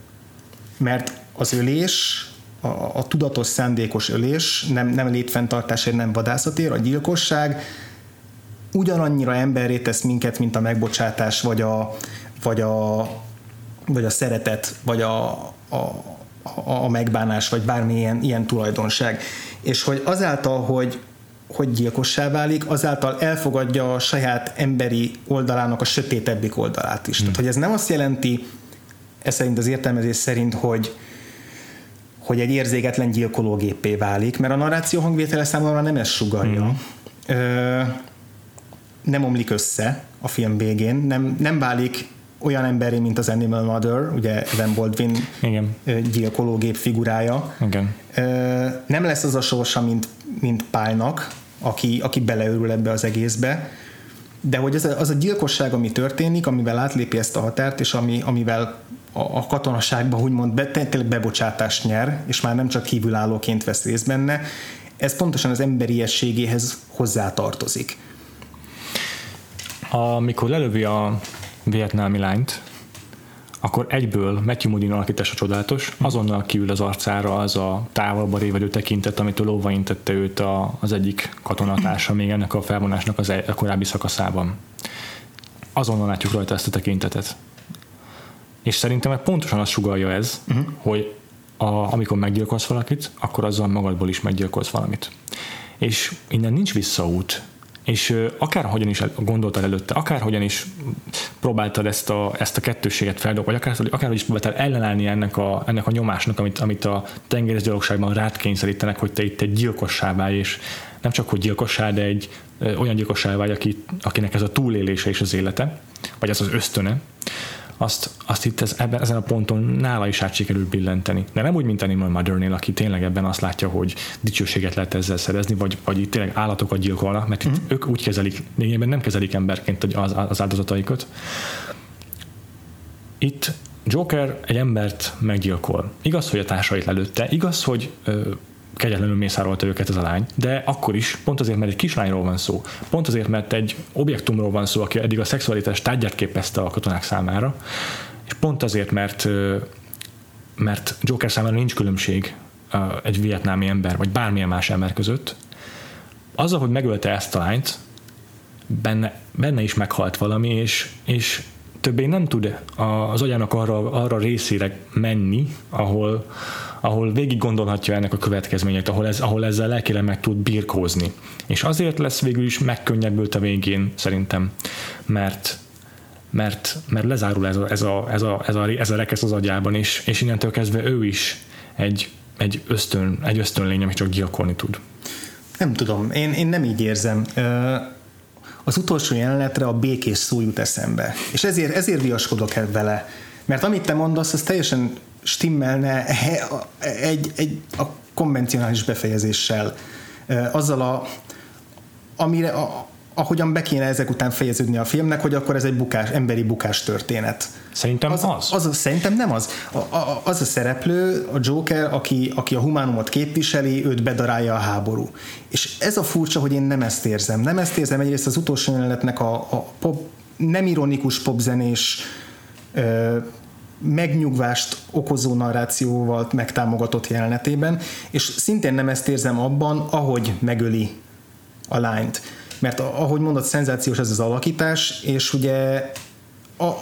Mert az ölés a, a tudatos szándékos ölés, nem, nem létfenntartásért, nem vadászatért, a gyilkosság ugyanannyira emberré tesz minket, mint a megbocsátás, vagy a, vagy a, vagy a szeretet, vagy a, a, a megbánás, vagy bármilyen ilyen tulajdonság. És hogy azáltal, hogy, hogy gyilkossá válik, azáltal elfogadja a saját emberi oldalának a sötétebbik oldalát is. Hmm. Tehát, hogy ez nem azt jelenti, ez szerint az értelmezés szerint, hogy, hogy egy érzéketlen gyilkológépé válik, mert a narráció hangvétele számomra nem ezt sugalja. Mm. Ö, nem omlik össze a film végén, nem, nem válik olyan emberi, mint az Animal Mother, ugye Evan Baldwin Igen. gyilkológép figurája. Igen. Nem lesz az a sorsa, mint, mint Pálnak, aki, aki beleörül ebbe az egészbe, de hogy az a, az a gyilkosság, ami történik, amivel átlépi ezt a határt, és ami, amivel a katonaságban úgymond be, tényleg bebocsátást nyer, és már nem csak kívülállóként vesz részt benne, ez pontosan az emberiességéhez hozzátartozik. Amikor lelövi a vietnámi lányt, akkor egyből Matthew Modine alakítása csodálatos, azonnal kiül az arcára az a távolba révedő tekintet, amitől óvaintette őt a, az egyik katonatársa még ennek a felvonásnak az e- a korábbi szakaszában. Azonnal látjuk rajta ezt a tekintetet. És szerintem pontosan azt sugalja ez, uh-huh. hogy a, amikor meggyilkolsz valakit, akkor azzal magadból is meggyilkolsz valamit. És innen nincs visszaút és akárhogyan is gondoltad előtte, akárhogyan is próbáltad ezt a, ezt a kettőséget feldolgozni, vagy akár, akárhogy is próbáltál ellenállni ennek a, ennek a nyomásnak, amit, amit a tengerészgyalogságban rád kényszerítenek, hogy te itt egy gyilkossá válj, és nem csak hogy gyilkossá, de egy olyan gyilkossá válj, aki, akinek ez a túlélése és az élete, vagy ez az ösztöne, azt, azt itt ez, ebben, ezen a ponton nála is át sikerült billenteni. De nem úgy, mint Animal Mothernél, aki tényleg ebben azt látja, hogy dicsőséget lehet ezzel szerezni, vagy, vagy itt tényleg állatokat gyilkolnak, mert itt ők úgy kezelik, lényegében nem kezelik emberként az, az áldozataikat. Itt Joker egy embert meggyilkol. Igaz, hogy a társait lelőtte, igaz, hogy ö, kegyetlenül mészárolta őket ez a lány, de akkor is, pont azért, mert egy kislányról van szó, pont azért, mert egy objektumról van szó, aki eddig a szexualitás tárgyát képezte a katonák számára, és pont azért, mert mert Joker számára nincs különbség egy vietnámi ember, vagy bármilyen más ember között, azzal, hogy megölte ezt a lányt, benne, benne is meghalt valami, és, és többé nem tud az agyának arra, arra részére menni, ahol, ahol végig gondolhatja ennek a következményét, ahol, ez, ahol ezzel lelkileg meg tud birkózni. És azért lesz végül is megkönnyebbült a végén, szerintem, mert mert, mert lezárul ez a, ez a, ez a, ez a, ez a rekesz az agyában, és, és innentől kezdve ő is egy, egy, ösztön, egy ösztönlény, ami csak gyilkolni tud. Nem tudom, én, én nem így érzem. Az utolsó jelenetre a békés szó jut eszembe, és ezért, ezért viaskodok vele, mert amit te mondasz, az teljesen stimmelne egy, egy a konvencionális befejezéssel, azzal a, amire, a, ahogyan be kéne ezek után fejeződni a filmnek, hogy akkor ez egy bukás, emberi bukás történet. Szerintem az. Az, az, az szerintem nem az. A, a, az a szereplő, a Joker, aki, aki a humánumot képviseli, őt bedarálja a háború. És ez a furcsa, hogy én nem ezt érzem. Nem ezt érzem egyrészt az utolsó jelenetnek a, a pop, nem ironikus popzenés ö, megnyugvást okozó narrációval megtámogatott jelenetében, és szintén nem ezt érzem abban, ahogy megöli a lányt. Mert ahogy mondott, szenzációs ez az alakítás, és ugye a,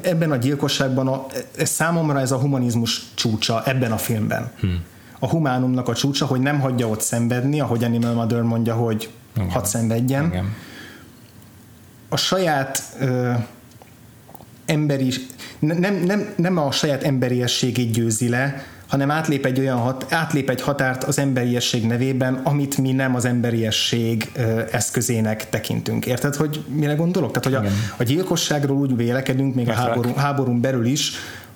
ebben a gyilkosságban a, ez számomra ez a humanizmus csúcsa ebben a filmben. Hmm. A humánumnak a csúcsa, hogy nem hagyja ott szenvedni, ahogy Animal Mother mondja, hogy Igen. hadd szenvedjen. Igen. A saját ö, emberi nem, nem, nem a saját emberiességét győzi le, hanem átlép egy olyan hat, átlép egy határt az emberiesség nevében, amit mi nem az emberiesség eszközének tekintünk. Érted, hogy mire gondolok? Tehát, hogy a, a gyilkosságról úgy vélekedünk, még Mert a háború, háborún belül is,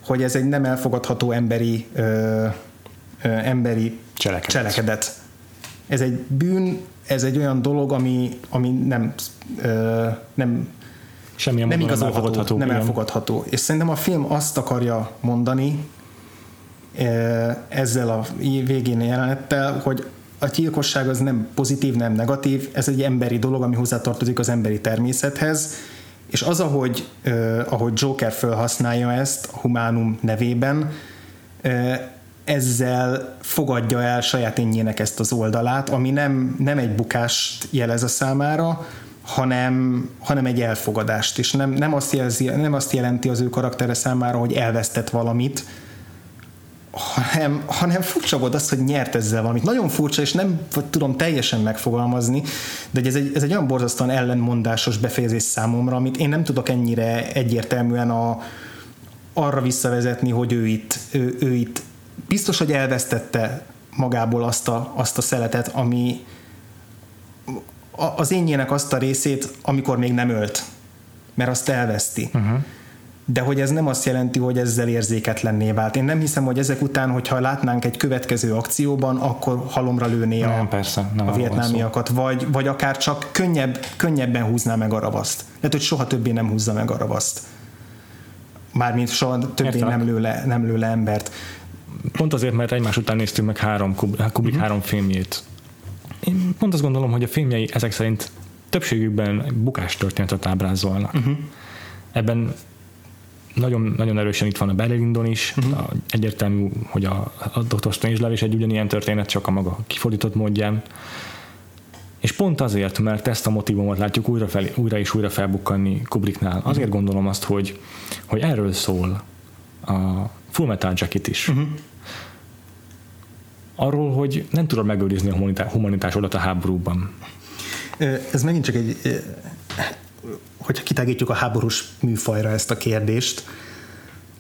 hogy ez egy nem elfogadható emberi ö, ö, emberi cselekedet. cselekedet. Ez egy bűn, ez egy olyan dolog, ami, ami nem, ö, nem Semmilyen nem igazán elfogadható. Nem igen. elfogadható. És szerintem a film azt akarja mondani ezzel a végén jelenettel, hogy a gyilkosság az nem pozitív, nem negatív, ez egy emberi dolog, ami hozzátartozik az emberi természethez, és az, ahogy, ahogy Joker felhasználja ezt a humánum nevében, ezzel fogadja el saját énjének ezt az oldalát, ami nem, nem egy bukást jelez a számára, hanem, hanem egy elfogadást, és nem, nem, azt jelzi, nem azt jelenti az ő karaktere számára, hogy elvesztett valamit, hanem, hanem furcsa volt az, hogy nyert ezzel valamit. Nagyon furcsa, és nem tudom teljesen megfogalmazni, de ez egy, ez egy olyan borzasztóan ellenmondásos befejezés számomra, amit én nem tudok ennyire egyértelműen a, arra visszavezetni, hogy ő itt, ő, ő itt biztos, hogy elvesztette magából azt a, azt a szeletet, ami, az énjének azt a részét, amikor még nem ölt, mert azt elveszti. Uh-huh. De hogy ez nem azt jelenti, hogy ezzel érzéketlenné vált. Én nem hiszem, hogy ezek után, hogyha látnánk egy következő akcióban, akkor halomra lőné nem, a, persze, nem a vietnámiakat, vagy, vagy akár csak könnyebb, könnyebben húzná meg a ravaszt. Lehet, hogy soha többé nem húzza meg a ravaszt. Mármint soha többé nem lő, le, nem lő le embert. Pont azért, mert egymás után néztünk meg három Kubik uh-huh. három filmjét én pont azt gondolom, hogy a filmjei ezek szerint többségükben bukás történetet ábrázolnak. Uh-huh. ebben nagyon, nagyon erősen itt van a Berlindon is, uh-huh. a, egyértelmű, hogy a, a Dr. Strangelove is egy ugyanilyen történet, csak a maga kifordított módján. És pont azért, mert ezt a motivumot látjuk újra, fel, újra és újra felbukkanni Kubricknál, azért uh-huh. gondolom azt, hogy, hogy erről szól a Full Metal Jacket is. Uh-huh. Arról, hogy nem tudod megőrizni a humanitásodat a háborúban. Ez megint csak egy hogyha kitágítjuk a háborús műfajra ezt a kérdést,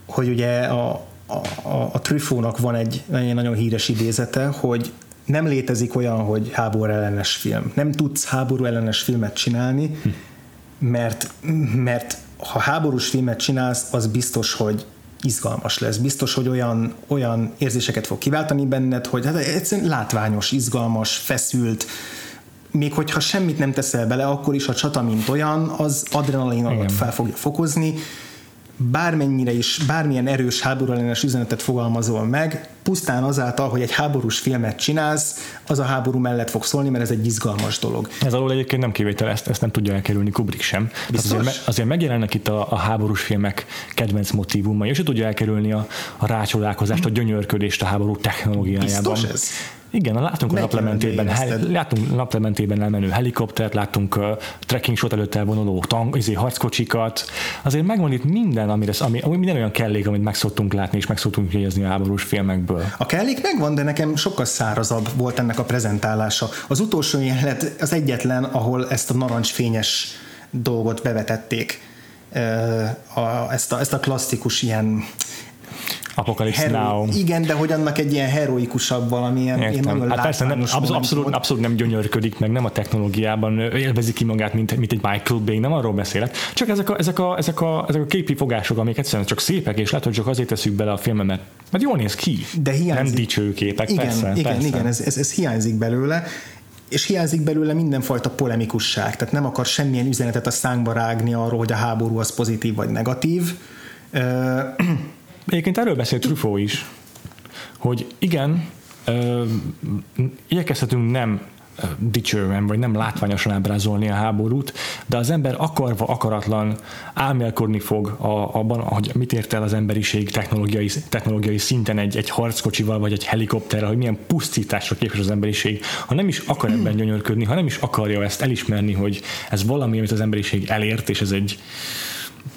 hogy ugye a, a, a, a Truffautnak van egy nagyon híres idézete, hogy nem létezik olyan, hogy háború ellenes film. Nem tudsz háború ellenes filmet csinálni, mert, mert ha háborús filmet csinálsz, az biztos, hogy izgalmas lesz. Biztos, hogy olyan, olyan érzéseket fog kiváltani benned, hogy hát egyszerűen látványos, izgalmas, feszült, még hogyha semmit nem teszel bele, akkor is a csata, mint olyan, az adrenalinodat fel fogja fokozni, bármennyire is, bármilyen erős háború ellenes üzenetet fogalmazol meg, pusztán azáltal, hogy egy háborús filmet csinálsz, az a háború mellett fog szólni, mert ez egy izgalmas dolog. Ez alól egyébként nem kivétel, ezt, ezt nem tudja elkerülni Kubrick sem. Azért, azért megjelennek itt a, a háborús filmek kedvenc motivumai, és tudja elkerülni a, a rácsodálkozást, a gyönyörködést a háború technológiájában. Biztos ez? Igen, látunk a naplementében, hel, látunk naplementében elmenő helikoptert, láttunk uh, trekking shot előtt elvonuló tank, izé, harckocsikat. Azért megvan itt minden, amire, ami, ami minden olyan kellék, amit meg szoktunk látni, és meg szoktunk jegyezni a háborús filmekből. A kellék megvan, de nekem sokkal szárazabb volt ennek a prezentálása. Az utolsó jelenet az egyetlen, ahol ezt a narancsfényes dolgot bevetették. Uh, ezt, a, ezt a klasszikus ilyen Apocalypse Hero- Now. Igen, de hogy annak egy ilyen heroikusabb valamilyen Értem. Hát persze nem, abszolút, abszolút, abszolút, nem gyönyörködik meg, nem a technológiában élvezi ki magát, mint, mint egy Michael Bay, nem arról beszélek. Csak ezek a, ezek a, ezek a, ezek a képi fogások, amik egyszerűen csak szépek, és lehet, hogy csak azért teszük bele a filmet, mert, mert jól néz ki. De hiányzik. Nem dicső képek, igen, persze. Igen, persze. igen, ez, ez, ez hiányzik belőle és hiányzik belőle mindenfajta polemikusság, tehát nem akar semmilyen üzenetet a szánkba rágni arról, hogy a háború az pozitív vagy negatív. Egyébként erről beszélt Truffaut is, hogy igen, ö, igyekezhetünk nem dicsően, vagy nem látványosan ábrázolni a háborút, de az ember akarva, akaratlan álmélkodni fog a, abban, hogy mit ért el az emberiség technológiai, technológiai szinten egy, egy harckocsival, vagy egy helikopterrel, hogy milyen pusztításra képes az emberiség, ha nem is akar ebben gyönyörködni, ha nem is akarja ezt elismerni, hogy ez valami, amit az emberiség elért, és ez egy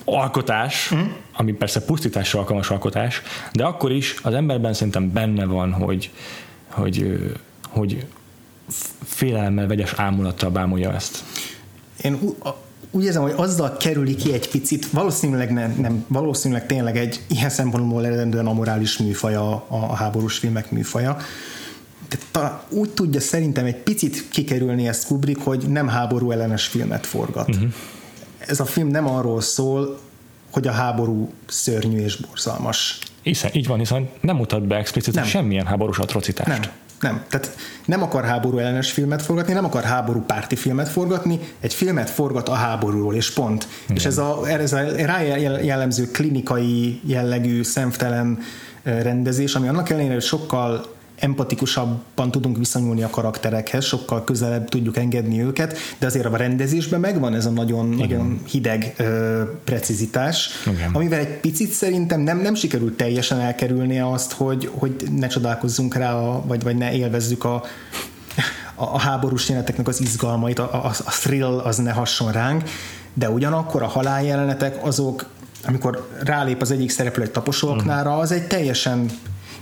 alkotás, mm. ami persze pusztításra alkalmas alkotás, de akkor is az emberben szerintem benne van, hogy, hogy, hogy félelemmel, vegyes ámulattal bámulja ezt. Én úgy érzem, hogy azzal kerüli ki egy picit, valószínűleg, nem, nem, valószínűleg tényleg egy ilyen szempontból eredendően amorális műfaja a, a háborús filmek műfaja, de ta, úgy tudja szerintem egy picit kikerülni ezt Kubrick, hogy nem háború ellenes filmet forgat. Uh-huh ez a film nem arról szól, hogy a háború szörnyű és borzalmas. Hiszen, így van, hiszen nem mutat be explicit semmilyen háborús atrocitást. Nem, nem. Tehát nem akar háború ellenes filmet forgatni, nem akar háború párti filmet forgatni, egy filmet forgat a háborúról, és pont. Igen. És ez a, ez a rá jellemző klinikai jellegű, szemtelen rendezés, ami annak ellenére, hogy sokkal empatikusabban tudunk viszonyulni a karakterekhez, sokkal közelebb tudjuk engedni őket, de azért a rendezésben megvan ez a nagyon, nagyon hideg ö, precizitás, Igen. amivel egy picit szerintem nem, nem sikerült teljesen elkerülni azt, hogy, hogy ne csodálkozzunk rá, a, vagy, vagy ne élvezzük a, a, a háborús jeleneteknek az izgalmait, a, a, a thrill az ne hasson ránk, de ugyanakkor a haláljelenetek azok, amikor rálép az egyik szereplő egy taposolknára, az egy teljesen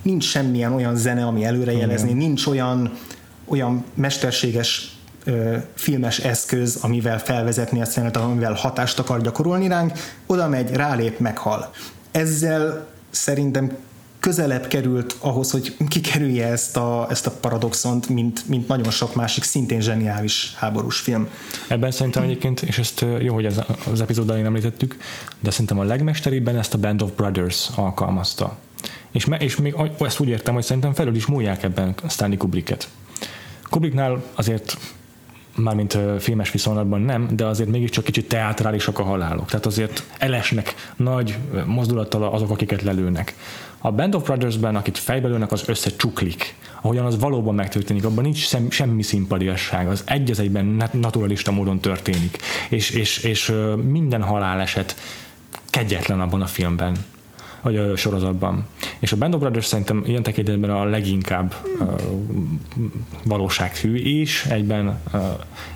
nincs semmilyen olyan zene, ami előrejelezni, nincs olyan, olyan mesterséges ö, filmes eszköz, amivel felvezetni a amivel hatást akar gyakorolni ránk, oda megy, rálép, meghal. Ezzel szerintem közelebb került ahhoz, hogy kikerülje ezt a, ezt a paradoxont, mint, mint nagyon sok másik szintén zseniális háborús film. Ebben szerintem egyébként, és ezt jó, hogy ez az epizód elején említettük, de szerintem a legmesteribben ezt a Band of Brothers alkalmazta. És, me, és még ezt úgy értem, hogy szerintem felül is múlják ebben Stanley Kubricket. Kubricknál azért mármint filmes viszonylatban nem, de azért mégiscsak kicsit teátrálisak a halálok. Tehát azért elesnek nagy mozdulattal azok, akiket lelőnek. A Band of Brothers-ben, akit fejbelőnek, az összecsuklik. Ahogyan az valóban megtörténik, abban nincs sem, semmi szimpadiasság, az egy az egyben naturalista módon történik. És, és, és minden haláleset kegyetlen abban a filmben vagy a sorozatban. És a Band of Brothers szerintem ilyen tekintetben a leginkább uh, valósághű, és egyben uh,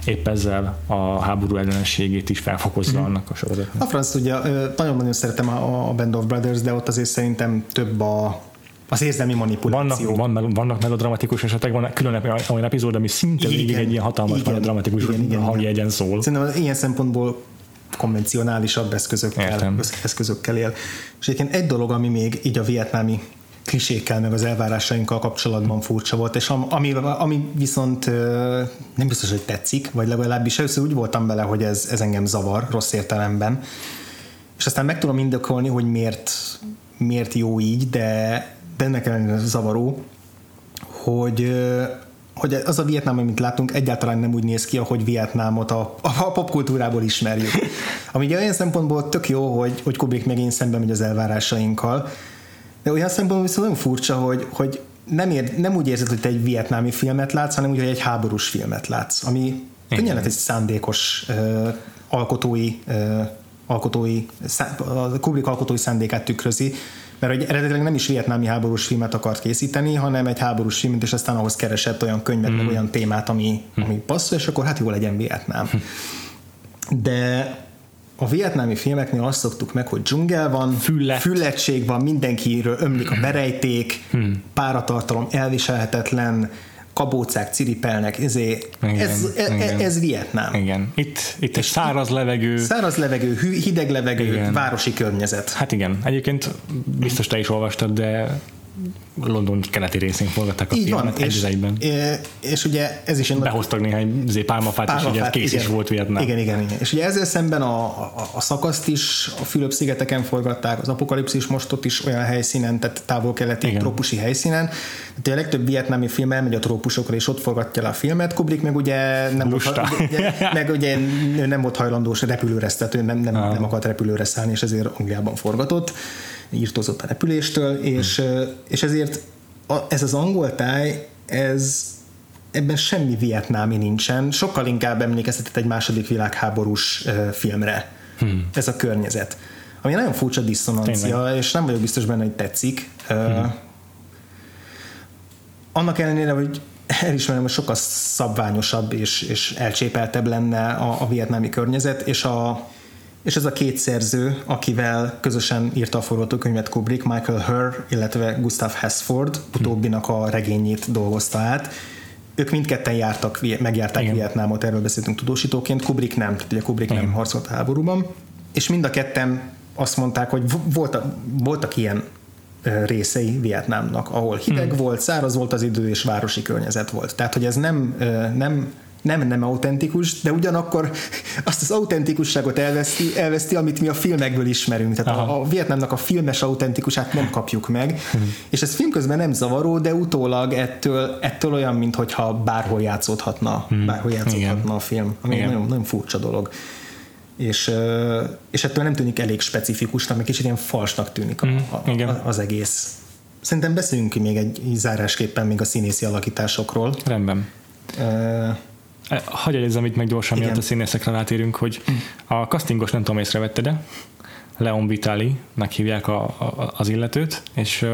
épp ezzel a háború ellenességét is felfokozza mm. annak a sorozatnak. A franc ugye, nagyon-nagyon szeretem a, Band of Brothers, de ott azért szerintem több a az érzelmi manipuláció. Vannak, van, vannak melodramatikus esetek, van külön olyan epizód, ami szinte igen, végig egy ilyen hatalmas igen, melodramatikus igen, igen, hangjegyen szól. Szerintem ilyen szempontból konvencionálisabb eszközökkel, eszközökkel él. És egyébként egy dolog, ami még így a vietnámi klisékkel, meg az elvárásainkkal kapcsolatban furcsa volt, és ami, ami viszont nem biztos, hogy tetszik, vagy legalábbis először úgy voltam bele, hogy ez, ez engem zavar rossz értelemben, és aztán meg tudom indokolni, hogy miért, miért jó így, de, de ennek ellenére zavaró, hogy hogy az a Vietnám, amit látunk, egyáltalán nem úgy néz ki, ahogy Vietnámot a, a popkultúrából ismerjük. Ami ugye olyan szempontból tök jó, hogy, hogy Kubrick megint szembe megy az elvárásainkkal, de olyan szempontból viszont nagyon furcsa, hogy, hogy nem, ér, nem úgy érzed, hogy te egy vietnámi filmet látsz, hanem úgy, hogy egy háborús filmet látsz, ami könnyen lehet egy szándékos uh, alkotói, uh, alkotói, a Kubrick alkotói szándékát tükrözi, mert hogy eredetileg nem is vietnámi háborús filmet akart készíteni, hanem egy háborús filmet, és aztán ahhoz keresett olyan könyvet, mm. meg olyan témát, ami, mm. ami passzol, és akkor hát jó legyen Vietnám. De a vietnámi filmeknél azt szoktuk meg, hogy dzsungel van, Füllet. füllettség van, mindenkiről ömlik a berejték, hmm. páratartalom elviselhetetlen, kabócák ciripelnek, ezé, igen, ez, e- e- igen. ez Vietnám. Igen. Itt, itt egy száraz levegő. Száraz levegő, hideg levegő, igen. városi környezet. Hát igen, egyébként biztos te is olvastad, de London keleti részén forgatták a Így filmet van, és, és, és ugye ez is... Behoztak néhány izé, pálmafát, pálmafát, és ugye kész igen, is volt Vietnám. Igen, igen, igen. És ugye ezzel szemben a, a, a szakaszt is a Fülöp-szigeteken forgatták, az apokalipszis most ott is olyan helyszínen, tehát távol-keleti igen. trópusi helyszínen. Tehát a legtöbb vietnámi film elmegy a trópusokra, és ott forgatja le a filmet. Kubrick meg ugye nem, volt, ugye, meg ugye nem volt hajlandós repülőre, tehát ő nem, nem, nem akart repülőre szállni, és ezért Angliában forgatott írtozott a repüléstől, és, és ezért a, ez az angol táj, ez ebben semmi vietnámi nincsen, sokkal inkább emlékeztetett egy második világháborús filmre hmm. ez a környezet. Ami nagyon furcsa diszonancia, Tényleg. és nem vagyok biztos benne, hogy tetszik. Hmm. Annak ellenére, hogy elismerem, hogy sokkal szabványosabb és, és elcsépeltebb lenne a, a vietnámi környezet, és a, és ez a két szerző, akivel közösen írta a forgatókönyvet Kubrick, Michael Herr, illetve Gustav Hessford, utóbbinak a regényét dolgozta át. Ők mindketten jártak, megjárták Igen. Vietnámot, erről beszéltünk tudósítóként, Kubrick nem, tehát ugye Kubrick Igen. nem harcolt a háborúban, és mind a ketten azt mondták, hogy voltak, voltak ilyen részei Vietnámnak, ahol hideg hmm. volt, száraz volt az idő, és városi környezet volt. Tehát, hogy ez nem, nem nem nem autentikus, de ugyanakkor azt az autentikusságot elveszti, elveszti amit mi a filmekből ismerünk. Tehát a, a Vietnámnak a filmes autentikusát nem kapjuk meg, és ez filmközben nem zavaró, de utólag ettől, ettől olyan, mintha bárhol játszódhatna, hmm. bárhol játszódhatna Igen. a film, ami Igen. nagyon, nagyon furcsa dolog. És, és ettől nem tűnik elég specifikusnak, meg kicsit ilyen falsnak tűnik a, hmm. a, a, az egész. Szerintem beszéljünk még egy zárásképpen még a színészi alakításokról. Rendben. Uh, Hagyj egyezem itt meg gyorsan, miatt a színészekre rátérünk, hogy a castingos nem tudom észrevette, de Leon Vitali, meghívják a, a, az illetőt, és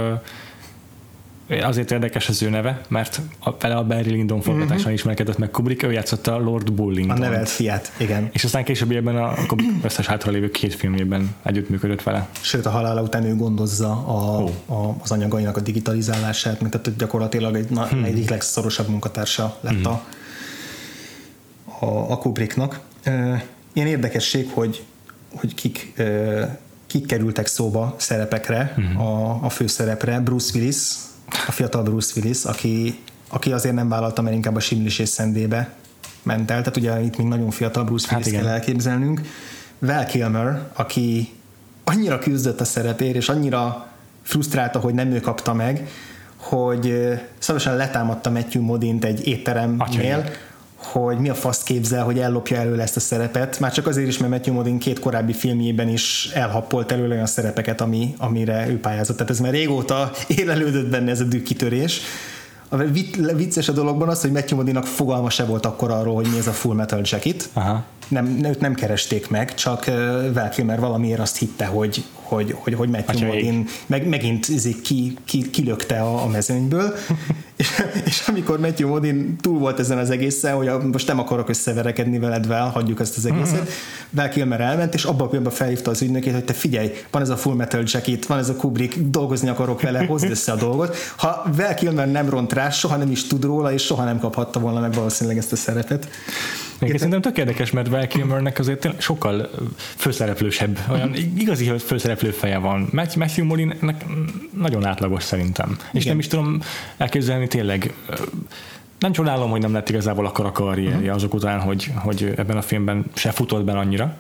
azért érdekes az ő neve, mert a, vele a Barry Lyndon forgatáson uh-huh. ismerkedett meg Kubrick, ő játszotta Lord Bullington. A nevelt fiát, igen. És aztán későbbiekben a Kubrick összes hátralévő két filmjében együttműködött vele. Sőt, a halála után ő gondozza a, oh. a, az anyagainak a digitalizálását, mint tehát gyakorlatilag egy, hmm. egyik legszorosabb munkatársa lett hmm. a a, a Kubricknak. Ilyen érdekesség, hogy, hogy kik, kik kerültek szóba szerepekre, uh-huh. a, a főszerepre. Bruce Willis, a fiatal Bruce Willis, aki, aki azért nem vállalta, mert inkább a simlis és szendébe ment el, tehát ugye itt még nagyon fiatal Bruce Willis hát kell elképzelnünk. Val Kilmer, aki annyira küzdött a szerepért, és annyira frusztrálta, hogy nem ő kapta meg, hogy szorosan letámadta Matthew Modint egy étteremnél, hogy mi a fasz képzel, hogy ellopja előle ezt a szerepet. Már csak azért is, mert Matthew Modin két korábbi filmjében is elhappolt előle olyan szerepeket, ami, amire ő pályázott. Tehát ez már régóta élelődött benne ez a dükkitörés. a vicces a dologban az, hogy Matthew Modinak fogalma se volt akkor arról, hogy mi ez a Full Metal Jacket. Aha. Nem, őt nem keresték meg, csak Val Kilmer valamiért azt hitte, hogy, hogy, hogy, hogy Matthew Modin meg, megint ki, ki, kilökte a, a mezőnyből, és, és amikor Matthew Modin túl volt ezen az egészen, hogy a, most nem akarok összeverekedni veled, vel, hagyjuk ezt az egészet, uh-huh. Val Kilmer elment, és abban a pillanatban felhívta az ügynökét, hogy te figyelj, van ez a Full Metal Jacket, van ez a Kubrick, dolgozni akarok vele, hozd össze a dolgot. Ha Val Kilmer nem ront rá, soha nem is tud róla, és soha nem kaphatta volna meg valószínűleg ezt a szerepet. Még szerintem tök érdekes, mert Val Kilmernek azért sokkal főszereplősebb, olyan igazi főszereplő feje van. Matthew Molinnek nagyon átlagos szerintem. Igen. És nem is tudom elképzelni tényleg nem csodálom, hogy nem lett igazából a karrierje uh-huh. azok után, hogy, hogy ebben a filmben se futott be annyira.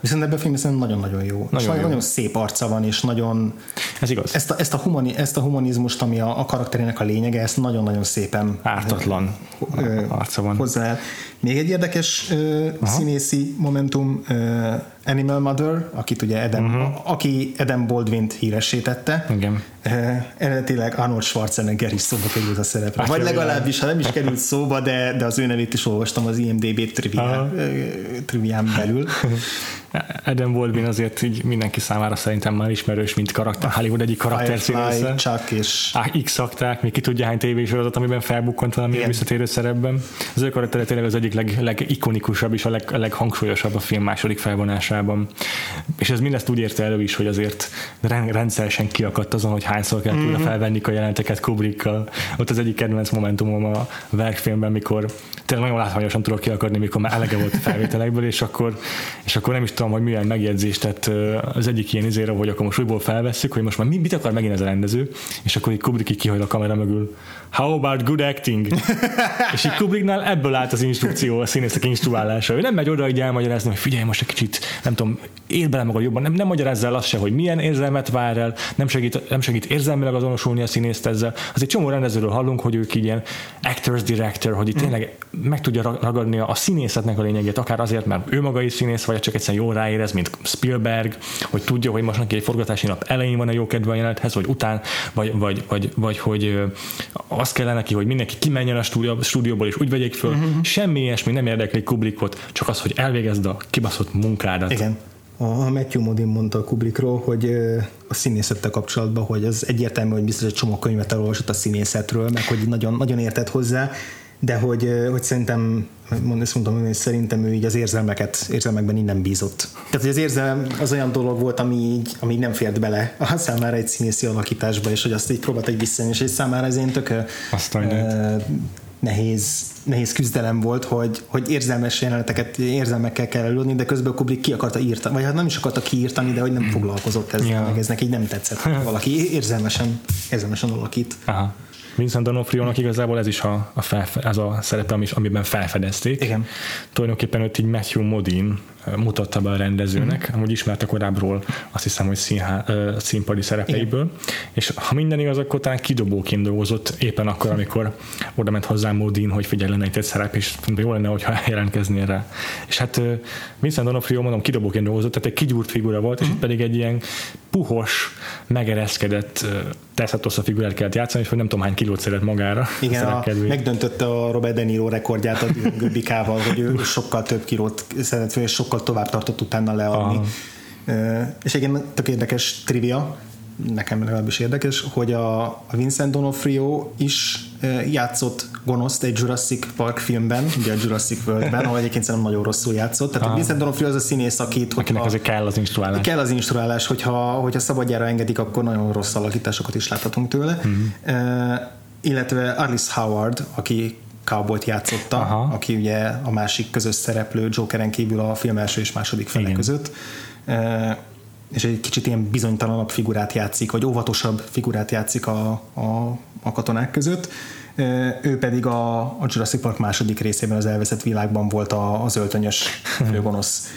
Viszont ebben a filmben szerintem nagyon-nagyon jó. Nagyon, jó. nagyon szép arca van, és nagyon... Ez igaz. Ezt a, ezt a, humani, ezt a humanizmust, ami a, a karakterének a lényege, ezt nagyon-nagyon szépen... Ártatlan ö, arca van. Hozzá. Még egy érdekes ö, színészi momentum, ö, Animal Mother, akit ugye Adam, uh-huh. a, aki Adam Baldwin-t híresítette. Igen. Uh, eredetileg Arnold Schwarzenegger is szóba került a szerepre. Hát Vagy legalábbis, ha nem is került szóba, de, de az ő nevét is olvastam az IMDB trivián, trivián belül. Adam Baldwin azért így mindenki számára szerintem már ismerős, mint karakter, Hollywood egyik karakter színésze. Chuck és... x még ki tudja hány tévésorozat, amiben felbukkant valami visszatérő szerepben. Az ő karakter tényleg az egyik leg, legikonikusabb és a leg, a leghangsúlyosabb a film második felvonásában. És ez mindezt úgy érte elő is, hogy azért rendszeresen kiakadt azon, hogy hányszor kell mm-hmm. felvenni a jelenteket Kubrickkal. Ott az egyik kedvenc momentumom a verkfilmben, mikor tényleg nagyon látványosan tudok kiakadni, mikor már elege volt a felvételekből, és akkor, és akkor nem is tudom, hogy milyen megjegyzést tett az egyik ilyen izére, hogy akkor most újból felvesszük, hogy most már mit akar megint ez a rendező, és akkor így Kubrick kihajl a kamera mögül. How about good acting? és így Kubricknál ebből állt az instrukció, a színészek instruálása. Ő nem megy oda így elmagyarázni, hogy figyelj most egy kicsit, nem tudom, él bele magad jobban, nem, nem magyarázza el azt se, hogy milyen érzelmet vár el, nem segít, nem segít érzelmileg azonosulni a színészt ezzel. Az egy csomó rendezőről hallunk, hogy ők ilyen actors director, hogy itt tényleg meg tudja ragadni a színészetnek a lényegét, akár azért, mert ő maga is színész, vagy csak egyszerűen jól ráérez, mint Spielberg, hogy tudja, hogy most neki egy forgatási nap elején van a jó kedve a jelenethez, vagy után, vagy, vagy, vagy, vagy hogy az kellene neki, hogy mindenki kimenjen a stúdió, stúdióból és úgy vegyék föl. Uh-huh. Semmi ilyesmi nem érdekli Kubrickot, csak az, hogy elvégezd a kibaszott munkádat. Igen. A Matthew Modin mondta a Kubrickról, hogy a színészettel kapcsolatban, hogy az egyértelmű, hogy biztos egy csomó könyvet elolvasott a színészetről, meg hogy nagyon, nagyon értett hozzá, de hogy, hogy szerintem, ezt mondtam, hogy szerintem ő így az érzelmeket, érzelmekben innen bízott. Tehát, hogy az érzelem az olyan dolog volt, ami így, ami nem fért bele a számára egy színészi alakításba, és hogy azt így próbált egy visszajönni, és egy számára ez én tök uh, nehéz, nehéz küzdelem volt, hogy, hogy érzelmes jeleneteket érzelmekkel kell előadni, de közben Kubrick ki akarta írtani, vagy hát nem is akarta kiírtani, de hogy nem foglalkozott ezzel, yeah. meg ez neki nem tetszett, valaki érzelmesen, érzelmesen alakít. Aha. Vincent D'Onofrio-nak igazából ez is a, a, felfe, ez a szerepe, amiben felfedezték. Igen. Tulajdonképpen őt így Matthew Modin mutatta be a rendezőnek, mm. amúgy ismerte korábbról azt hiszem, hogy színhá, színpadi szerepeiből, Igen. és ha minden igaz, akkor talán kidobóként dolgozott éppen akkor, amikor oda ment hozzá Modin, hogy figyelj, lenne egy szerep, és jó lenne, hogyha jelentkeznél rá. És hát Vincent D'Onofrio, mondom, kidobóként dolgozott, tehát egy kigyúrt figura volt, mm. és itt pedig egy ilyen puhos, megereszkedett Tessatosz a figurát kellett játszani, és hogy nem tudom hány kilót szeret magára. Igen, a, megdöntötte a Robert De Niro rekordját a Bikával, hogy ő sokkal több kilót szeret, és sokkal tovább tartott utána leadni. Uh, és igen, tök érdekes trivia, nekem legalábbis érdekes, hogy a, Vincent D'Onofrio is játszott gonoszt egy Jurassic Park filmben, ugye a Jurassic World-ben, ahol egyébként szerintem nagyon rosszul játszott. Tehát a Vincent D'Onofrio az a színész, akit... Akinek azért kell az instruálás. Kell az instruálás, hogyha, hogyha szabadjára engedik, akkor nagyon rossz alakításokat is láthatunk tőle. Mm-hmm. Uh, illetve Alice Howard, aki cowboyt játszotta, Aha. aki ugye a másik közös szereplő Jokeren kívül a film első és második fele között. Uh, és egy kicsit ilyen bizonytalanabb figurát játszik, vagy óvatosabb figurát játszik a, a, a katonák között. Ő pedig a, a Jurassic Park második részében az elveszett világban volt a, az öltönyös főgonosz.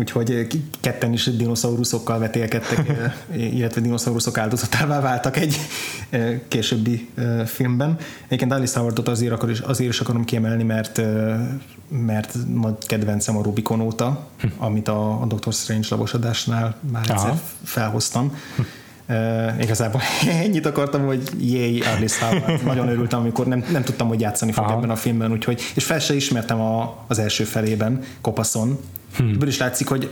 Úgyhogy ketten is dinoszauruszokkal vetélkedtek, illetve dinoszauruszok áldozatává váltak egy későbbi filmben. Egyébként Alice Howardot azért, akkor is, azért is akarom kiemelni, mert mert nagy kedvencem a Rubicon óta, hm. amit a, a Doctor Strange labosodásnál már egyszer Aha. felhoztam. Uh, igazából ennyit akartam, hogy jéj, Howard. Nagyon örültem, amikor nem, nem tudtam, hogy játszani fog Aha. ebben a filmben, úgyhogy, és fel se ismertem a, az első felében, Kopaszon. Hmm. Ebből is látszik, hogy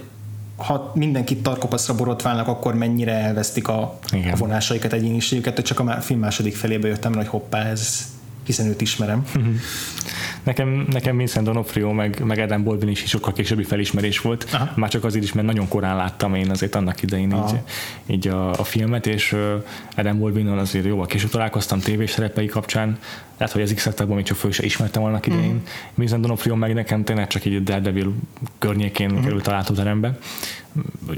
ha mindenkit tarkopaszra borotválnak, akkor mennyire elvesztik a, a vonásaikat, egyéniségüket, csak a film második felébe jöttem, hogy hoppá, ez hiszen őt ismerem. nekem, nekem Vincent D'Onofrio meg, meg Adam Baldwin is sokkal későbbi felismerés volt, Aha. már csak azért is, mert nagyon korán láttam én azért annak idején így, így a, a, filmet, és Adam Baldwinnal azért jóval később találkoztam tévés szerepei kapcsán, lehet, hogy az x még csak föl se ismertem annak idején. Mm. Vincent D'Onofrio meg nekem tényleg csak így Daredevil környékén mm. került a terembe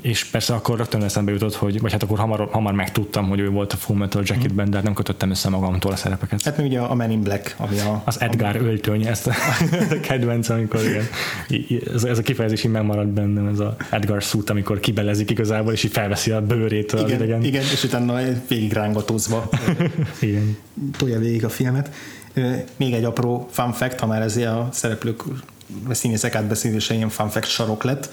és persze akkor rögtön eszembe jutott, hogy, vagy hát akkor hamar, hamar megtudtam, hogy ő volt a Full Metal Jacketben, mm. de hát nem kötöttem össze magamtól a szerepeket. Hát még ugye a Men in Black, ami a... Az Edgar a... öltöny, ezt a kedvenc, amikor igen, ez, ez a kifejezés így megmaradt bennem, ez a Edgar suit, amikor kibelezik igazából, és így felveszi a bőrét igen, az idegen. Igen, és utána végig rángatozva igen. tolja végig a filmet. Még egy apró fun fact, ha már ez a szereplők a színészek átbeszélése ilyen fun fact sarok lett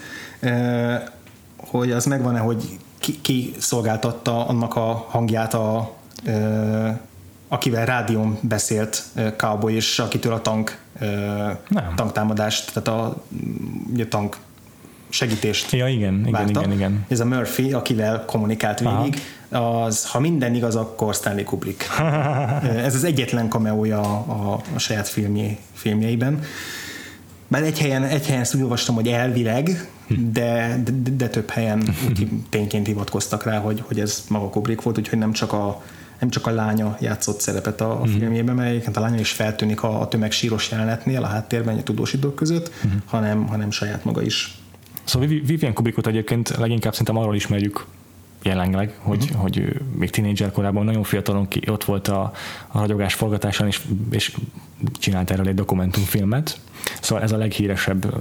hogy az megvan-e, hogy ki, ki szolgáltatta annak a hangját, a, ö, akivel rádión beszélt Cowboy, és akitől a tank Nem. tanktámadást, tehát a, a tank segítést Ja, igen, igen, igen, igen. Ez a Murphy, akivel kommunikált végig, Aha. az, ha minden igaz, akkor Stanley Kubrick. Ez az egyetlen kameója a, a, a saját filmjé, filmjeiben. Bár egy helyen, egy helyen ezt úgy olvastam, hogy elvileg, de, de, de több helyen tényként hivatkoztak rá, hogy, hogy ez maga Kubrick volt, úgyhogy nem csak a, nem csak a lánya játszott szerepet a, a mm. filmjében, mert a lánya is feltűnik a, a tömegsíros jelenetnél a háttérben a tudósítók között, mm. hanem, hanem saját maga is. Szóval Vivian Kubrickot egyébként leginkább szerintem arról ismerjük jelenleg, hogy, uh-huh. hogy még tínédzser korában nagyon fiatalon ki, ott volt a, a ragyogás forgatásán, és, és csinált erről egy dokumentumfilmet. Szóval ez a leghíresebb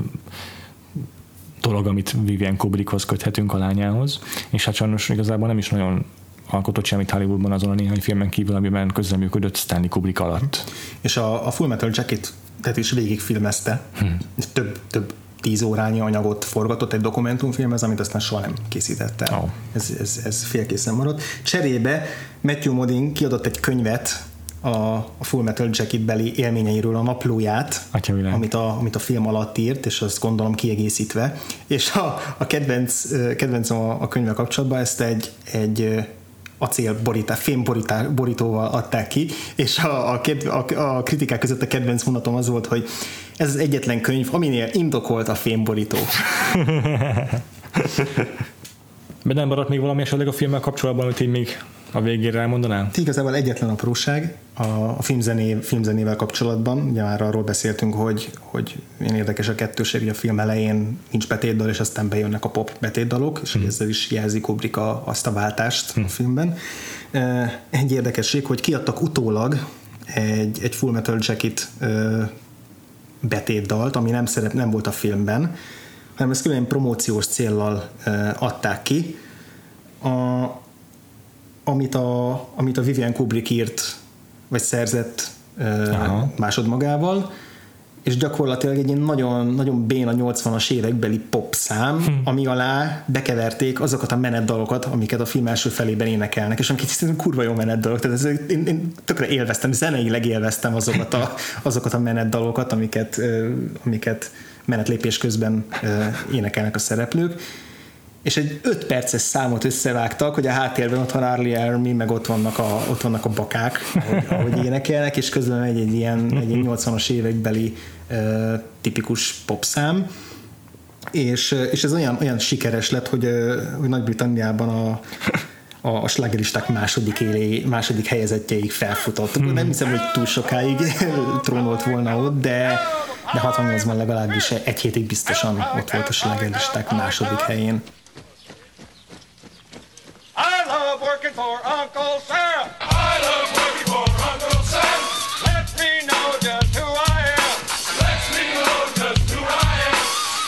dolog, amit Vivian Kubrickhoz köthetünk a lányához, és hát sajnos igazából nem is nagyon alkotott semmit Hollywoodban azon a néhány filmen kívül, amiben közreműködött Stanley Kubrick alatt. És a, a Full Metal Jacket tehát is végigfilmezte. Hmm. Több, több tíz órányi anyagot forgatott egy dokumentumfilmhez, amit aztán soha nem készítette. Oh. Ez, ez, ez félkészen maradt. Cserébe Matthew Modin kiadott egy könyvet a, a Full Metal Jacket beli élményeiről a naplóját, amit a, amit a film alatt írt, és azt gondolom kiegészítve. És a, a kedvenc, kedvenc a, a könyvvel kapcsolatban ezt egy, egy acél borítá, fém borítá, borítóval adták ki, és a, a, a, a kritikák között a kedvenc vonatom az volt, hogy ez az egyetlen könyv, aminél indokolt a fémborító. Nem maradt még valami esetleg a filmmel kapcsolatban, amit így még a végére elmondanám? Igazából egyetlen apróság a, a filmzené, filmzenével kapcsolatban. Ugye már arról beszéltünk, hogy, hogy ilyen érdekes a kettőség, a film elején nincs betétdal, és aztán bejönnek a pop betétdalok, és hmm. ezzel is jelzi Kubrick a, azt a váltást hmm. a filmben. Egy érdekesség, hogy kiadtak utólag egy, egy Full Metal Jacket betétdalt, ami nem, szerep, nem volt a filmben, hanem ezt külön promóciós céllal adták ki. A, amit a, amit a Vivian Kubrick írt, vagy szerzett másodmagával, és gyakorlatilag egy ilyen nagyon, nagyon béna 80-as évekbeli pop szám, hm. ami alá bekeverték azokat a menetdalokat, amiket a film első felében énekelnek, és amiket szerintem kurva jó menetdalok, tehát ez, én, én tökre élveztem, zeneileg élveztem azokat a, azokat a menetdalokat, amiket, amiket menetlépés közben énekelnek a szereplők, és egy 5 perces számot összevágtak, hogy a háttérben ott van Arlie Army, meg ott vannak a, ott vannak a bakák, ahogy, ahogy énekelnek, és közben egy, egy ilyen egy 80-as évekbeli uh, tipikus popszám, és, és ez olyan, olyan sikeres lett, hogy, hogy Nagy-Britanniában a a, a slágeristák második, élé, második helyezettjeig felfutott. Mm. Nem hiszem, hogy túl sokáig trónolt volna ott, de, de 68-ban legalábbis egy hétig biztosan ott volt a slágeristák második helyén. Working for Uncle Sam. I love working for Uncle Sam. Let me know just who I am. Let me know just who I am.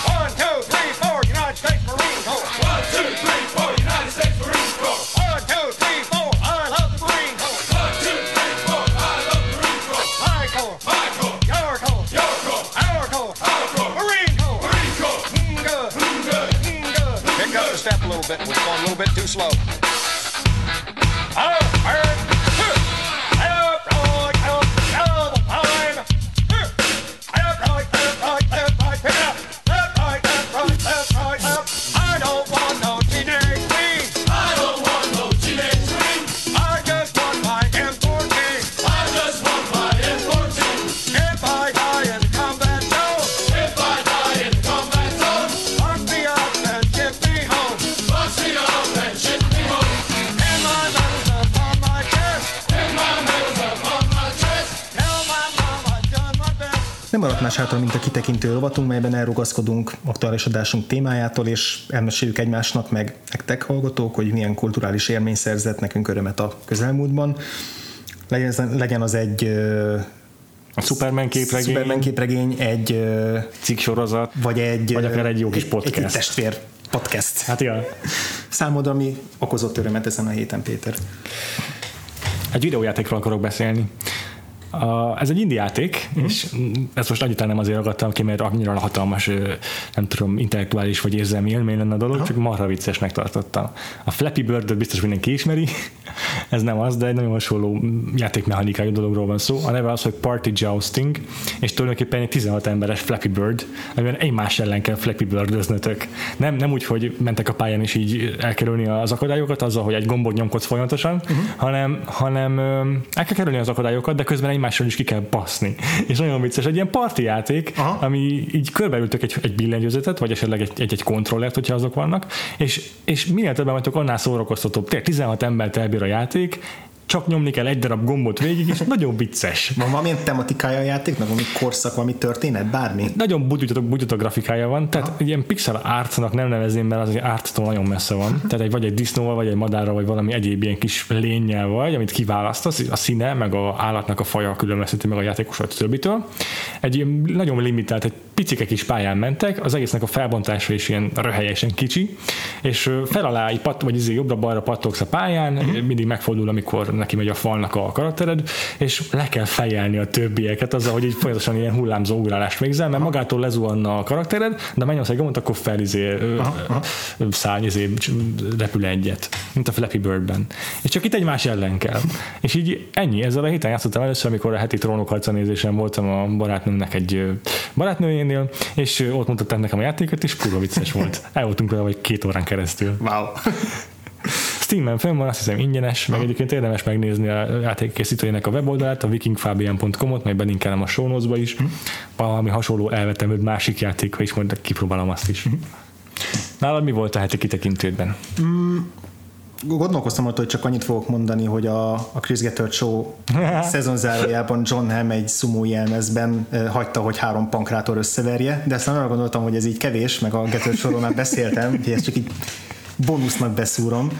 One, two, three, four, United States Marine Corps. One, two, three, four, United States Marine Corps. One, two, three, four, I love the Marine Corps. One, two, three, four, I love the Marine Corps. My Corps. My Corps. Your Corps. Your Corps. Our Corps. Our Corps. Marine Corps. Marine Corps. Mm, good. Mm, good. Mm, good. Pick up the step a little bit. We're going a little bit too slow. Oh! Más hátra, mint a kitekintő rovatunk, melyben elrugaszkodunk aktuális adásunk témájától, és elmeséljük egymásnak, meg nektek hallgatók, hogy milyen kulturális élmény szerzett nekünk örömet a közelmúltban. Legyen, legyen az egy A Superman képregény, Superman képregény, egy ö, cikk sorozat, vagy egy Vagy akár egy jó kis Egy, podcast. egy testvér podcast. Hát igen. Számodra mi okozott örömet ezen a héten, Péter? Egy videójátékról akarok beszélni. A, ez egy indie játék, mm. és ezt most annyit nem azért ragadtam ki, mert annyira hatalmas, nem tudom, intellektuális vagy érzelmi élmény lenne a dolog, Aha. csak marha viccesnek tartottam. A Flappy Bird-öt biztos mindenki ismeri, ez nem az, de egy nagyon hasonló játékmechanikájú dologról van szó. A neve az, hogy Party Jousting, és tulajdonképpen egy 16 emberes Flappy Bird, amiben egymás ellen kell Flappy bird Nem, nem úgy, hogy mentek a pályán és így elkerülni az akadályokat, azzal, hogy egy gombot nyomkodsz folyamatosan, uh-huh. hanem, hanem el kell kerülni az akadályokat, de közben egymással is ki kell passzni. És nagyon vicces, egy ilyen parti játék, Aha. ami így körbeültök egy, egy billentyűzetet, vagy esetleg egy, egy, egy kontrollert, hogyha azok vannak, és, és minél többen vagytok, annál szórakoztatóbb. Tényleg 16 embert elbír a játék, csak nyomni kell egy darab gombot végig, és nagyon vicces. Van valamilyen tematikája a játéknak, valami korszak, valami történet, bármi? Nagyon bugyutok, bugyutok grafikája van, tehát egy ilyen pixel artnak nem nevezném, mert az egy arttól nagyon messze van. Tehát egy, vagy egy disznóval, vagy egy madárral, vagy valami egyéb ilyen kis lényel vagy, amit kiválasztasz, a színe, meg a állatnak a faja különbözteti meg a játékosat többitől. Egy ilyen nagyon limitált, egy picike kis pályán mentek, az egésznek a felbontása is ilyen röhelyesen kicsi, és fel alá, pat, vagy izé jobbra-balra pattogsz a pályán, mindig megfordul, amikor neki megy a falnak a karaktered, és le kell fejelni a többieket azzal, hogy így folyamatosan ilyen hullámzó ugrálást végzel, mert magától lezuhanna a karaktered, de megnyomsz egy gombot, akkor fel izé, ö, száll, izé, repül egyet, mint a Flappy Birdben. És csak itt egymás ellen kell. És így ennyi, ezzel a héten játszottam először, amikor a heti trónok nézésen voltam a barátnőmnek egy ö, barátnőjénél, és ott mutatták nekem a játékot, és kurva vicces volt. El voltunk vele vagy két órán keresztül. Wow. Steam-en fönn van, azt hiszem ingyenes, meg egyébként érdemes megnézni a játékkészítőjének a weboldalát, a vikingfabian.com-ot, majd belinkelem a show is. Valami hasonló elvetemült másik játéka is, majd kipróbálom azt is. Nálad mi volt a heti kitekintődben? Gondolkoztam attól, hogy csak annyit fogok mondani, hogy a, a Chris Gethard Show szezon zárójában John Hamm egy szumó jelmezben eh, hagyta, hogy három pankrátor összeverje, de aztán arra gondoltam, hogy ez így kevés, meg a Gethard Showról már beszéltem, hogy ezt csak így bónusznak beszúrom.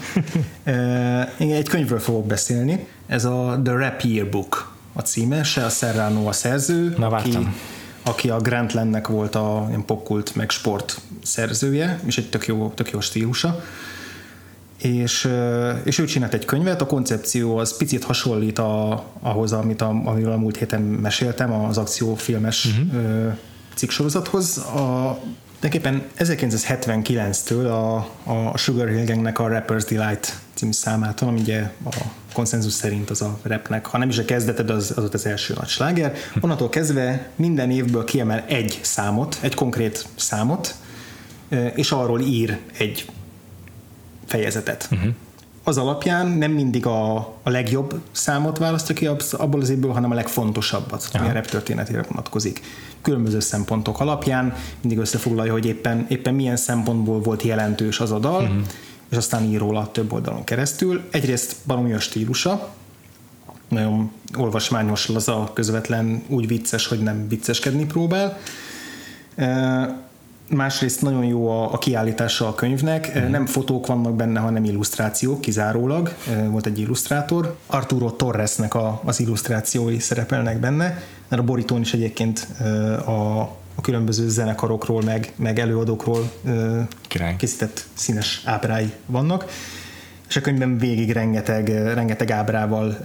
Eh, Én egy könyvről fogok beszélni, ez a The Rap Yearbook a címe, se a Serrano a szerző, Na, aki, vártam. aki a Grantlandnek volt a popkult meg sport szerzője, és egy tök jó, tök jó stílusa és, és ő csinált egy könyvet, a koncepció az picit hasonlít a, ahhoz, amit a, amiről a múlt héten meséltem, az akciófilmes uh-huh. cikksorozathoz. A, Tulajdonképpen 1979-től a, a Sugar Hill Gangnek a Rapper's Delight című számától, ami ugye a konszenzus szerint az a rapnek, ha nem is a kezdete, de az, az ott az első nagy sláger. Onnantól kezdve minden évből kiemel egy számot, egy konkrét számot, és arról ír egy fejezetet. Uh-huh. Az alapján nem mindig a, a legjobb számot választja ki abból az évből, hanem a legfontosabbat, ami a rap történetére vonatkozik. Különböző szempontok alapján mindig összefoglalja, hogy éppen, éppen milyen szempontból volt jelentős az a dal, uh-huh. és aztán ír róla több oldalon keresztül. Egyrészt baromi a stílusa, nagyon olvasmányos, laza, közvetlen, úgy vicces, hogy nem vicceskedni próbál. Másrészt nagyon jó a, a kiállítása a könyvnek, mm. nem fotók vannak benne, hanem illusztrációk kizárólag. Volt egy illusztrátor. Arturo Torresnek a, az illusztrációi szerepelnek benne, mert a borítón is egyébként a, a különböző zenekarokról, meg, meg előadókról Király. készített színes ábrái vannak és a könyvben végig rengeteg, rengeteg ábrával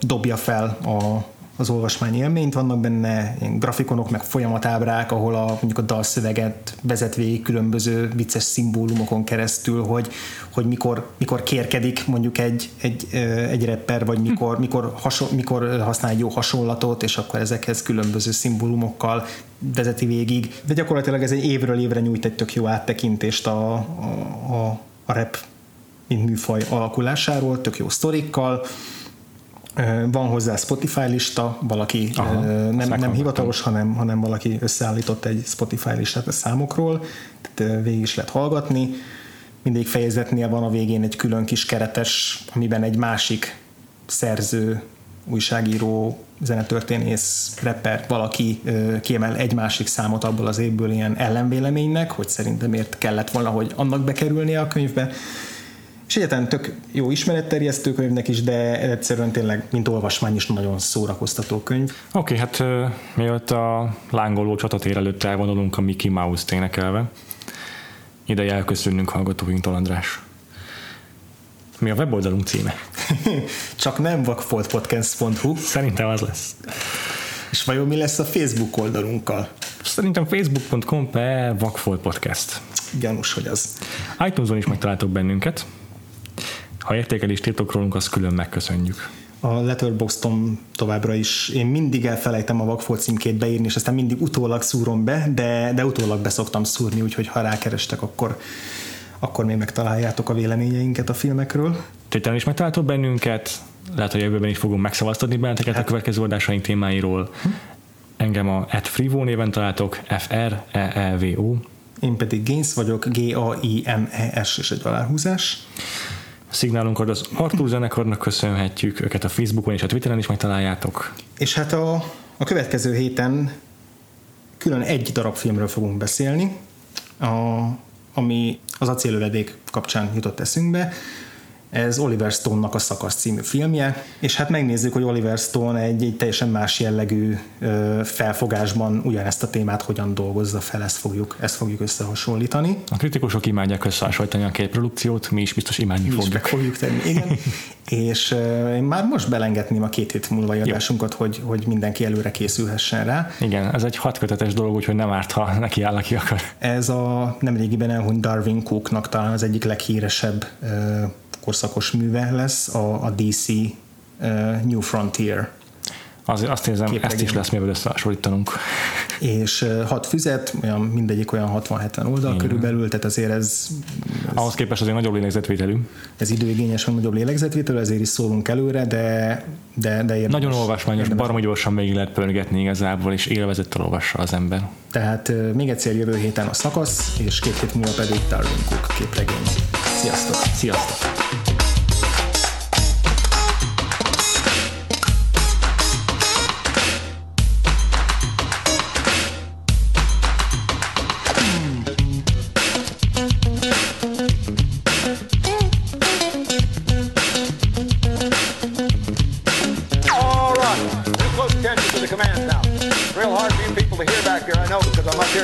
dobja fel a, az olvasmány élményt, vannak benne ilyen grafikonok, meg folyamatábrák, ahol a, mondjuk a dalszöveget vezet végig különböző vicces szimbólumokon keresztül, hogy, hogy mikor, mikor kérkedik mondjuk egy, egy, egy rapper, vagy mikor, mikor, hason, mikor használ egy jó hasonlatot, és akkor ezekhez különböző szimbólumokkal vezeti végig. De gyakorlatilag ez egy évről évre nyújt egy tök jó áttekintést a, a, a, a rap mint műfaj alakulásáról, tök jó sztorikkal, van hozzá Spotify lista, valaki Aha, nem, nem hivatalos, hanem, hanem valaki összeállított egy Spotify listát a számokról, tehát végig is lehet hallgatni. Mindig fejezetnél van a végén egy külön kis keretes, amiben egy másik szerző, újságíró, zenetörténész, rapper, valaki kiemel egy másik számot abból az évből ilyen ellenvéleménynek, hogy szerintem miért kellett volna, hogy annak bekerülnie a könyvbe. És egyáltalán tök jó ismeretterjesztő könyvnek is, de egyszerűen tényleg, mint olvasmány is nagyon szórakoztató könyv. Oké, hát ö, mielőtt a lángoló csatatér előtt elvonulunk a Mickey Mouse-t énekelve, ideje elköszönnünk hallgatóinktól, András. Mi a weboldalunk címe? Csak nem vakfoltpodcast.hu, Szerintem az lesz. és vajon mi lesz a Facebook oldalunkkal? Szerintem facebook.com per Vakfolt Podcast. Gyanús, hogy az. iTunes-on is megtaláltok bennünket. Ha értékelést írtok rólunk, azt külön megköszönjük. A Letterboxdon továbbra is én mindig elfelejtem a Vakfolt címkét beírni, és aztán mindig utólag szúrom be, de, de utólag beszoktam szúrni, úgyhogy ha rákerestek, akkor, akkor még megtaláljátok a véleményeinket a filmekről. Twitteren is megtaláltok bennünket, lehet, hogy jövőben is fogunk megszavaztatni benneteket a következő adásaink témáiról. Engem a at Frivo néven találtok, E F-R-E-E-V-O. Én pedig Gaines vagyok, G-A-I-N-E-S és egy aláhúzás. A szignálunkat az Artur zenekarnak köszönhetjük, őket a Facebookon és a Twitteren is megtaláljátok. És hát a, a következő héten külön egy darab filmről fogunk beszélni, a, ami az acélövedék kapcsán jutott eszünkbe. Ez Oliver Stone-nak a Szakasz című filmje, és hát megnézzük, hogy Oliver Stone egy, egy teljesen más jellegű ö, felfogásban ugyanezt a témát hogyan dolgozza fel, ezt fogjuk, ezt fogjuk összehasonlítani. A kritikusok imádják összehasonlítani a két produkciót, mi is biztos imádni Mi fogjuk. fogjuk tenni, igen. és uh, én már most belengedném a két hét múlva adásunkat, hogy, hogy mindenki előre készülhessen rá. Igen, ez egy hatkötetes dolog, úgyhogy nem árt, ha neki áll, aki akar. Ez a nemrégiben elhunyt Darwin Cooknak talán az egyik leghíresebb uh, korszakos műve lesz, a, a DC uh, New Frontier. Az, azt érzem, ezt Képregény. is lesz mivel összehasonlítanunk. És uh, hat füzet, olyan mindegyik olyan 60-70 oldal körülbelül, tehát azért ez, Ahhoz képest azért nagyobb lélegzetvételű. ez időigényes, van nagyobb lélegzetvétel, ezért is szólunk előre, de, de, de érdemes. Nagyon olvasmányos, baromi gyorsan végig lehet pörgetni igazából, és élvezettel olvassa az ember. Tehát ö, még egyszer jövő héten a szakasz, és két hét múlva pedig Darwin Cook képregény. Sziasztok! Sziasztok!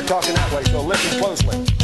Talking that way, so listen closely.